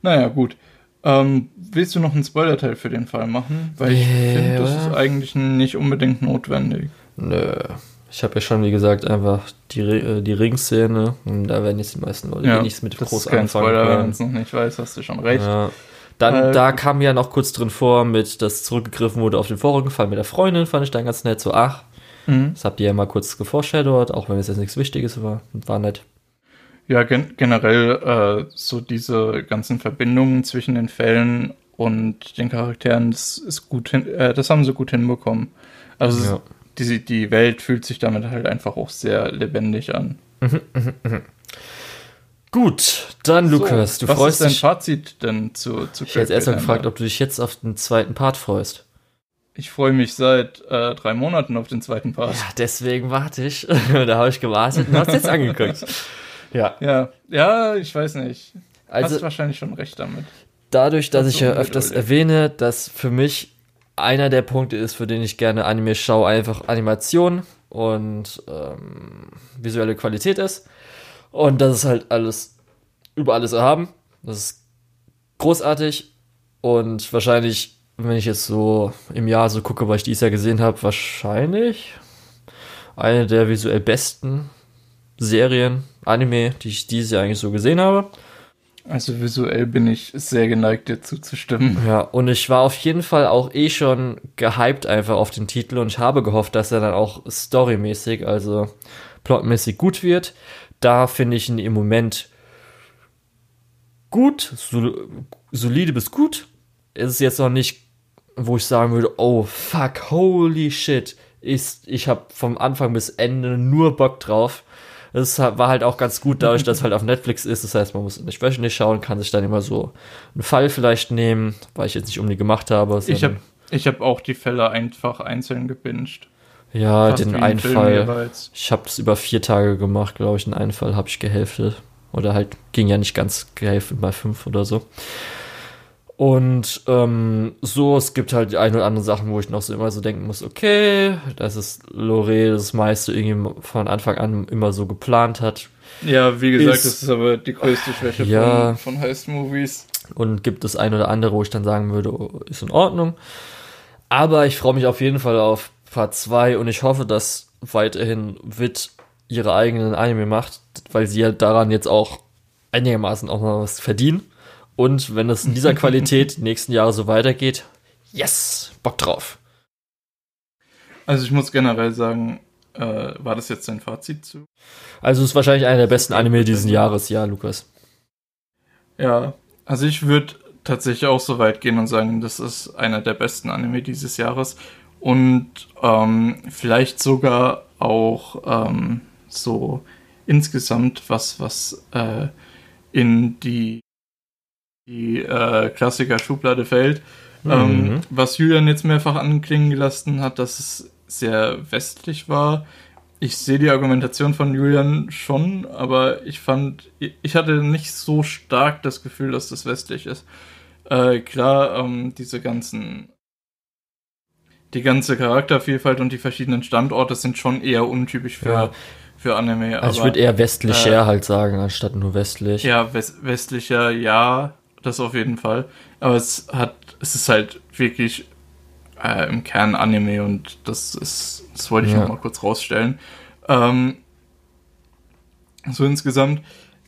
Naja, gut. Ähm, willst du noch einen Spoiler-Teil für den Fall machen? Weil ich yeah. finde, das ist eigentlich nicht unbedingt notwendig. Nö. Ich habe ja schon, wie gesagt, einfach die, äh, die Ringszene und da werden jetzt die meisten Leute ja, nichts mit das groß ist kein anfangen Spoiler. Wenn es noch nicht weiß, hast du schon recht. Ja. Dann, äh, da kam ja noch kurz drin vor, mit, dass zurückgegriffen wurde auf den vorigen Fall mit der Freundin, fand ich dann ganz nett. So, ach, mhm. das habt ihr ja mal kurz geforeshadowed, auch wenn es jetzt nichts Wichtiges war. War nett. Ja, gen generell äh, so diese ganzen Verbindungen zwischen den Fällen und den Charakteren, das ist gut hin, äh, das haben sie gut hinbekommen. Also ja die, die Welt fühlt sich damit halt einfach auch sehr lebendig an. Mhm, mhm, mhm. Gut, dann Lukas, so, du was freust dich. Was ist dein Fazit denn zu, zu Ich hätte erst mal gefragt, ob du dich jetzt auf den zweiten Part freust. Ich freue mich seit äh, drei Monaten auf den zweiten Part. Ja, deswegen warte ich. da habe ich gewartet und hast jetzt angeguckt. Ja. Ja, ja, ich weiß nicht. Also, Hast wahrscheinlich schon recht damit. dadurch, dass Ach ich ja öfters erwähne, dass für mich einer der Punkte ist, für den ich gerne Anime schaue, einfach Animation und ähm, visuelle Qualität ist. Und das ist halt alles über alles erhaben. Das ist großartig und wahrscheinlich, wenn ich jetzt so im Jahr so gucke, was ich dieses Jahr gesehen habe, wahrscheinlich eine der visuell besten Serien, Anime, die ich dieses Jahr eigentlich so gesehen habe. Also visuell bin ich sehr geneigt, dir zuzustimmen. Ja, und ich war auf jeden Fall auch eh schon gehypt einfach auf den Titel und ich habe gehofft, dass er dann auch storymäßig, also plotmäßig gut wird. Da finde ich ihn im Moment gut, sol solide bis gut. Es ist jetzt noch nicht, wo ich sagen würde, oh fuck, holy shit. Ist, ich habe vom Anfang bis Ende nur Bock drauf. Das war halt auch ganz gut, dadurch, dass es halt auf Netflix ist. Das heißt, man muss nicht wöchentlich schauen, kann sich dann immer so einen Fall vielleicht nehmen, weil ich jetzt nicht unbedingt gemacht habe. Ich habe ich hab auch die Fälle einfach einzeln gebinged. ja Fast den einen Fall. Ich habe das über vier Tage gemacht, glaube ich. Den einen Fall habe ich gehälftet. Oder halt ging ja nicht ganz gehälftet bei fünf oder so. Und ähm, so, es gibt halt die ein oder andere Sachen, wo ich noch so immer so denken muss, okay, das ist Lore das meiste irgendwie von Anfang an immer so geplant hat. Ja, wie gesagt, Ist- das ist aber die größte Schwäche Ja. von, von Heist-Movies. Und gibt es ein oder andere, wo ich dann sagen würde, oh, ist in Ordnung. Aber ich freue mich auf jeden Fall auf Part 2 und ich hoffe, dass weiterhin Wit ihre eigenen Anime macht, weil sie ja daran jetzt auch einigermaßen auch mal was verdienen. Und wenn es in dieser Qualität die nächsten Jahre so weitergeht, yes, Bock drauf. Also ich muss generell sagen, äh, war das jetzt dein Fazit zu? Also es ist wahrscheinlich einer der besten Anime diesen Jahres, ja, Lukas. Ja, also ich würde tatsächlich auch so weit gehen und sagen, das ist einer der besten Anime dieses Jahres und ähm, vielleicht sogar auch ähm, so insgesamt was, was äh, in die, die äh, Klassiker-Schublade fällt. Ähm, Mhm. was Julian jetzt mehrfach anklingen gelassen hat, dass es sehr westlich war. Ich sehe die Argumentation von Julian schon, aber ich fand, ich hatte nicht so stark das Gefühl, dass das westlich ist. Äh, klar, ähm, diese ganzen, die ganze Charaktervielfalt und die verschiedenen Standorte sind schon eher untypisch für, Ja. für Anime. Also ich aber- würde eher westlicher äh, halt sagen, anstatt nur westlich. ja, wes westlicher, ja, das auf jeden Fall. Aber es hat, es ist halt wirklich äh, im Kern Anime und das ist, das wollte ich Ja. noch mal kurz rausstellen. Ähm, so insgesamt,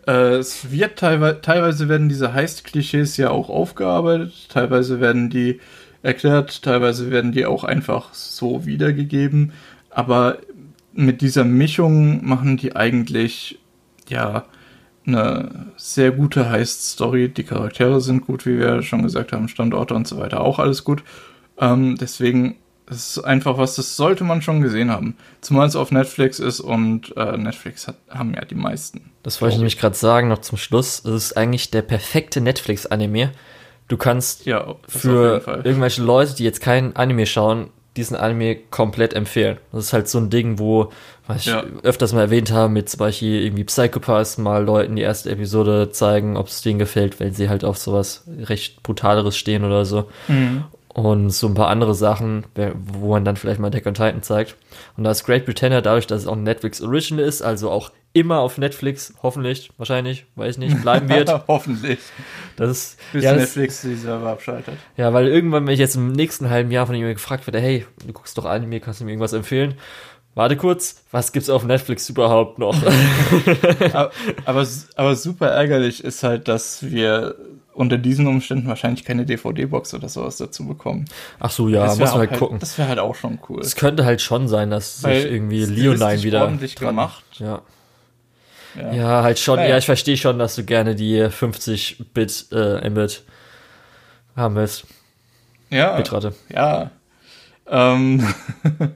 äh, es wird teilweise, teilweise werden diese Heist-Klischees ja auch aufgearbeitet, teilweise werden die erklärt, teilweise werden die auch einfach so wiedergegeben, aber mit dieser Mischung machen die eigentlich, ja, eine sehr gute Heist-Story. Die Charaktere sind gut, wie wir schon gesagt haben, Standorte und so weiter, auch alles gut. Ähm, deswegen ist es einfach was, das sollte man schon gesehen haben. Zumal es auf Netflix ist und äh, Netflix hat, haben ja die meisten. Das wollte ich nämlich gerade sagen, noch zum Schluss. Es ist eigentlich der perfekte Netflix-Anime. Du kannst Ja, für irgendwelche Leute, die jetzt kein Anime schauen, diesen Anime komplett empfehlen. Das ist halt so ein Ding, wo, was ich Ja. öfters mal erwähnt habe, mit zum Beispiel irgendwie Psychopaths mal Leuten die erste Episode zeigen, ob es denen gefällt, weil sie halt auf sowas recht Brutaleres stehen oder so. Mhm. Und so ein paar andere Sachen, wo man dann vielleicht mal Attack on Titan zeigt. Und da ist Great Britannia dadurch, dass es auch ein Netflix Original ist, also auch immer auf Netflix, hoffentlich, wahrscheinlich, weiß nicht, bleiben wird. Hoffentlich. Das ist, Bis ja, Netflix die Server abschaltet. ja, weil irgendwann, wenn ich jetzt im nächsten halben Jahr von jemandem gefragt werde, hey, du guckst doch Anime, kannst du mir irgendwas empfehlen? Warte kurz, was gibt's auf Netflix überhaupt noch? aber, aber, aber super ärgerlich ist halt, dass wir unter diesen Umständen wahrscheinlich keine DVD-Box oder sowas dazu bekommen. Ach so, ja, muss man auch halt gucken. Das wäre halt auch schon cool. Es könnte halt schon sein, dass sich irgendwie Leonine wieder ordentlich dran- gemacht. Ja. Ja. Ja, halt schon. Naja. Ja, ich verstehe schon, dass du gerne die 50-Bit äh, Mbit haben willst. Ja, Bitrate. ja. Ähm,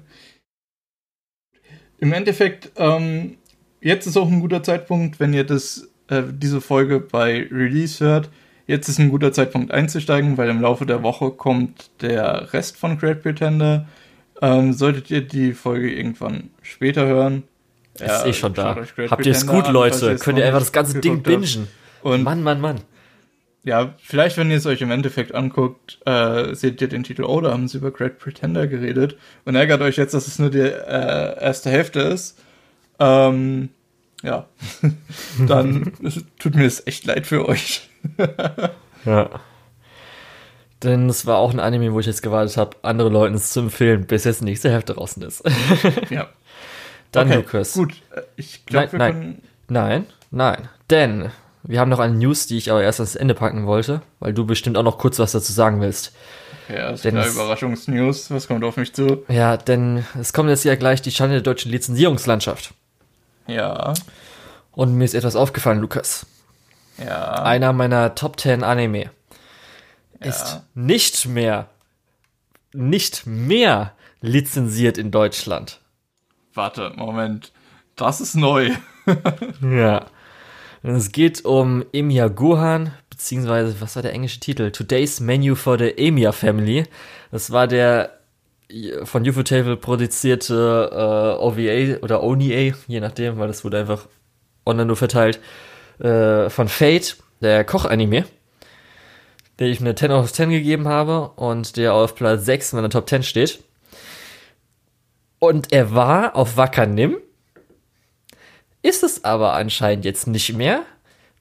Im Endeffekt, ähm, jetzt ist auch ein guter Zeitpunkt, wenn ihr das, äh, diese Folge bei Release hört. Jetzt ist ein guter Zeitpunkt einzusteigen, weil im Laufe der Woche kommt der Rest von Great Pretender. Ähm, solltet ihr die Folge irgendwann später hören. Ist eh schon da. Habt ihr es gut, an, Leute? Könnt ihr einfach das ganze Ding bingen. Und Mann, Mann, Mann. Ja, vielleicht, wenn ihr es euch im Endeffekt anguckt, äh, seht ihr den Titel, oh, da haben sie über Great Pretender geredet und ärgert euch jetzt, dass es nur die äh, erste Hälfte ist. Ähm, ja, dann tut mir es echt leid für euch. ja. Denn es war auch ein Anime, wo ich jetzt gewartet habe, andere Leuten es zu empfehlen, bis jetzt nächste Hälfte draußen ist. ja. Dann okay, Lukas. Gut, ich glaube, wir nein, können. Nein, nein. Denn wir haben noch eine News, die ich aber erst ans Ende packen wollte, weil du bestimmt auch noch kurz was dazu sagen willst. Ja, das ist eine Überraschungsnews. Was kommt auf mich zu? Ja, denn es kommt jetzt ja gleich die Schande der deutschen Lizenzierungslandschaft. Ja. Und mir ist etwas aufgefallen, Lukas. Ja. Einer meiner Top 10 Anime ja. ist nicht mehr, nicht mehr lizenziert in Deutschland. Warte, Moment. Das ist neu. ja. Es geht um Emiya Gohan, beziehungsweise, was war der englische Titel? Today's Menu for the Emiya Family. Das war der von Ufotable produzierte äh, OVA oder ONIA, je nachdem, weil das wurde einfach online nur verteilt, äh, von Fate, der Koch-Anime, der ich eine 10 aus 10 gegeben habe und der auf Platz 6 in meiner Top 10 steht. Und er war auf Wakanim, ist es aber anscheinend jetzt nicht mehr,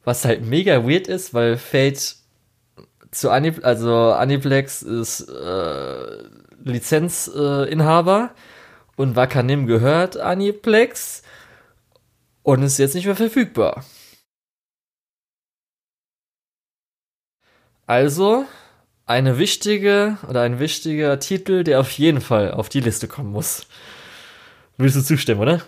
was halt mega weird ist, weil Fate zu Anip also Aniplex ist äh, Lizenzinhaber äh, und Wakanim gehört Aniplex und ist jetzt nicht mehr verfügbar. Also eine wichtige oder ein wichtiger Titel, der auf jeden Fall auf die Liste kommen muss. Willst du zustimmen, oder?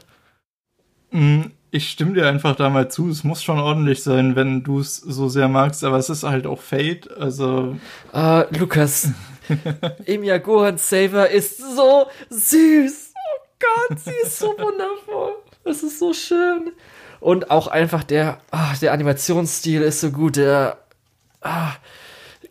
Mm, ich stimme dir einfach da mal zu. Es muss schon ordentlich sein, wenn du es so sehr magst, aber es ist halt auch Fate, also. Ah, Lukas. Emiya Gohan Saver ist so süß. Oh Gott, sie ist so wundervoll. Es ist so schön. Und auch einfach der, ah, der Animationsstil ist so gut. Der, ah,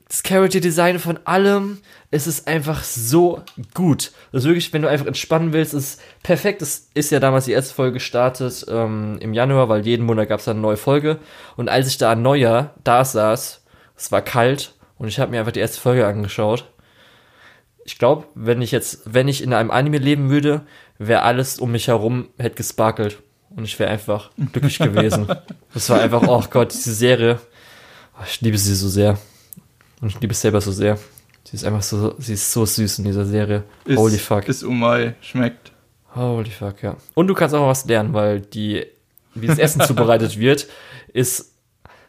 das Character Design von allem. Es ist einfach so gut. Das ist wirklich, wenn du einfach entspannen willst, ist perfekt. Es ist ja damals die erste Folge gestartet ähm, im Januar, weil jeden Monat gab es eine neue Folge. Und als ich da an Neujahr da saß, es war kalt und ich habe mir einfach die erste Folge angeschaut ich glaube, wenn ich jetzt, wenn ich in einem Anime leben würde, wäre alles um mich herum, hätte gesparkelt. Und ich wäre einfach glücklich gewesen. Das war einfach, oh Gott, diese Serie. Oh, ich liebe sie so sehr. Und ich liebe es selber so sehr. Sie ist einfach so, sie ist so süß in dieser Serie. Ist, Holy fuck. Ist Umai, schmeckt. Holy fuck, ja. Und du kannst auch was lernen, weil die, wie das Essen zubereitet wird, ist,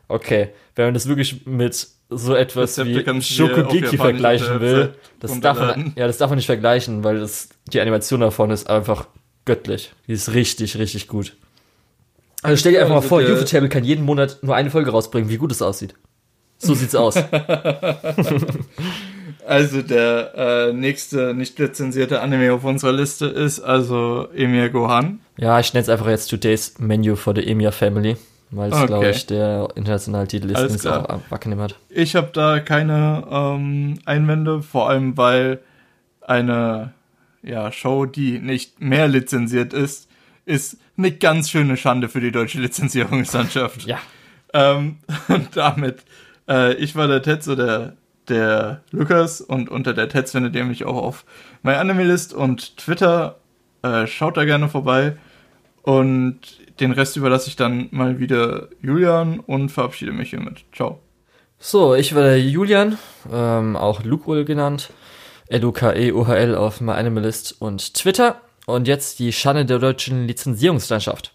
okay, wenn man das wirklich mit so etwas wie Shokugeki vergleichen will, das darf, man, ja, das darf man nicht vergleichen, weil das, die Animation davon ist einfach göttlich. Die ist richtig, richtig gut. Also stell dir einfach also mal vor, Ufotable kann jeden Monat nur eine Folge rausbringen, wie gut es aussieht. So sieht's aus. also der äh, nächste nicht lizenzierte Anime auf unserer Liste ist also Emir Gohan. Ja, ich nenne es einfach jetzt Today's Menu for the Emir Family weil es, okay. glaube ich, der internationale Titel ist, den es auch Wackenim hat. Ich habe da keine ähm, Einwände, vor allem weil eine ja, Show, die nicht mehr lizenziert ist, ist eine ganz schöne Schande für die deutsche Lizenzierungslandschaft. ja. Ähm, und damit, äh, ich war der Tetzo, der, der Lukas und unter der Tetz findet ihr mich auch auf MyAnimeList und Twitter. Äh, schaut da gerne vorbei. Und den Rest überlasse ich dann mal wieder Julian und verabschiede mich hiermit. Ciao. So, ich war der Julian, ähm, auch Luke genannt. L-U-K-E-U-H-L auf MyAnimalist und Twitter. Und jetzt die Schande der deutschen Lizenzierungslandschaft.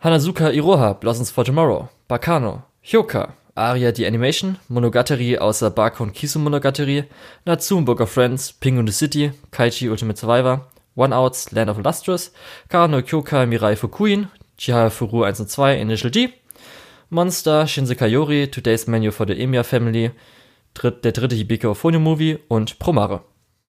Hanazuka Iroha, Blossoms for Tomorrow, Bakano, Hyoka, Aria die Animation, Monogatari außer Bako und Kisu Monogatari, Natsume Book of Friends, Ping the City, Kaichi Ultimate Survivor, One Outs, Land of Lustrous, Kano Kyoka Mirai Fukuin, Chihaya Furu 1 und 2, Initial D, Monster, Shinsekai Yori, Today's Menu for the Emiya Family, der dritte Hibike Ophonio Movie und Promare.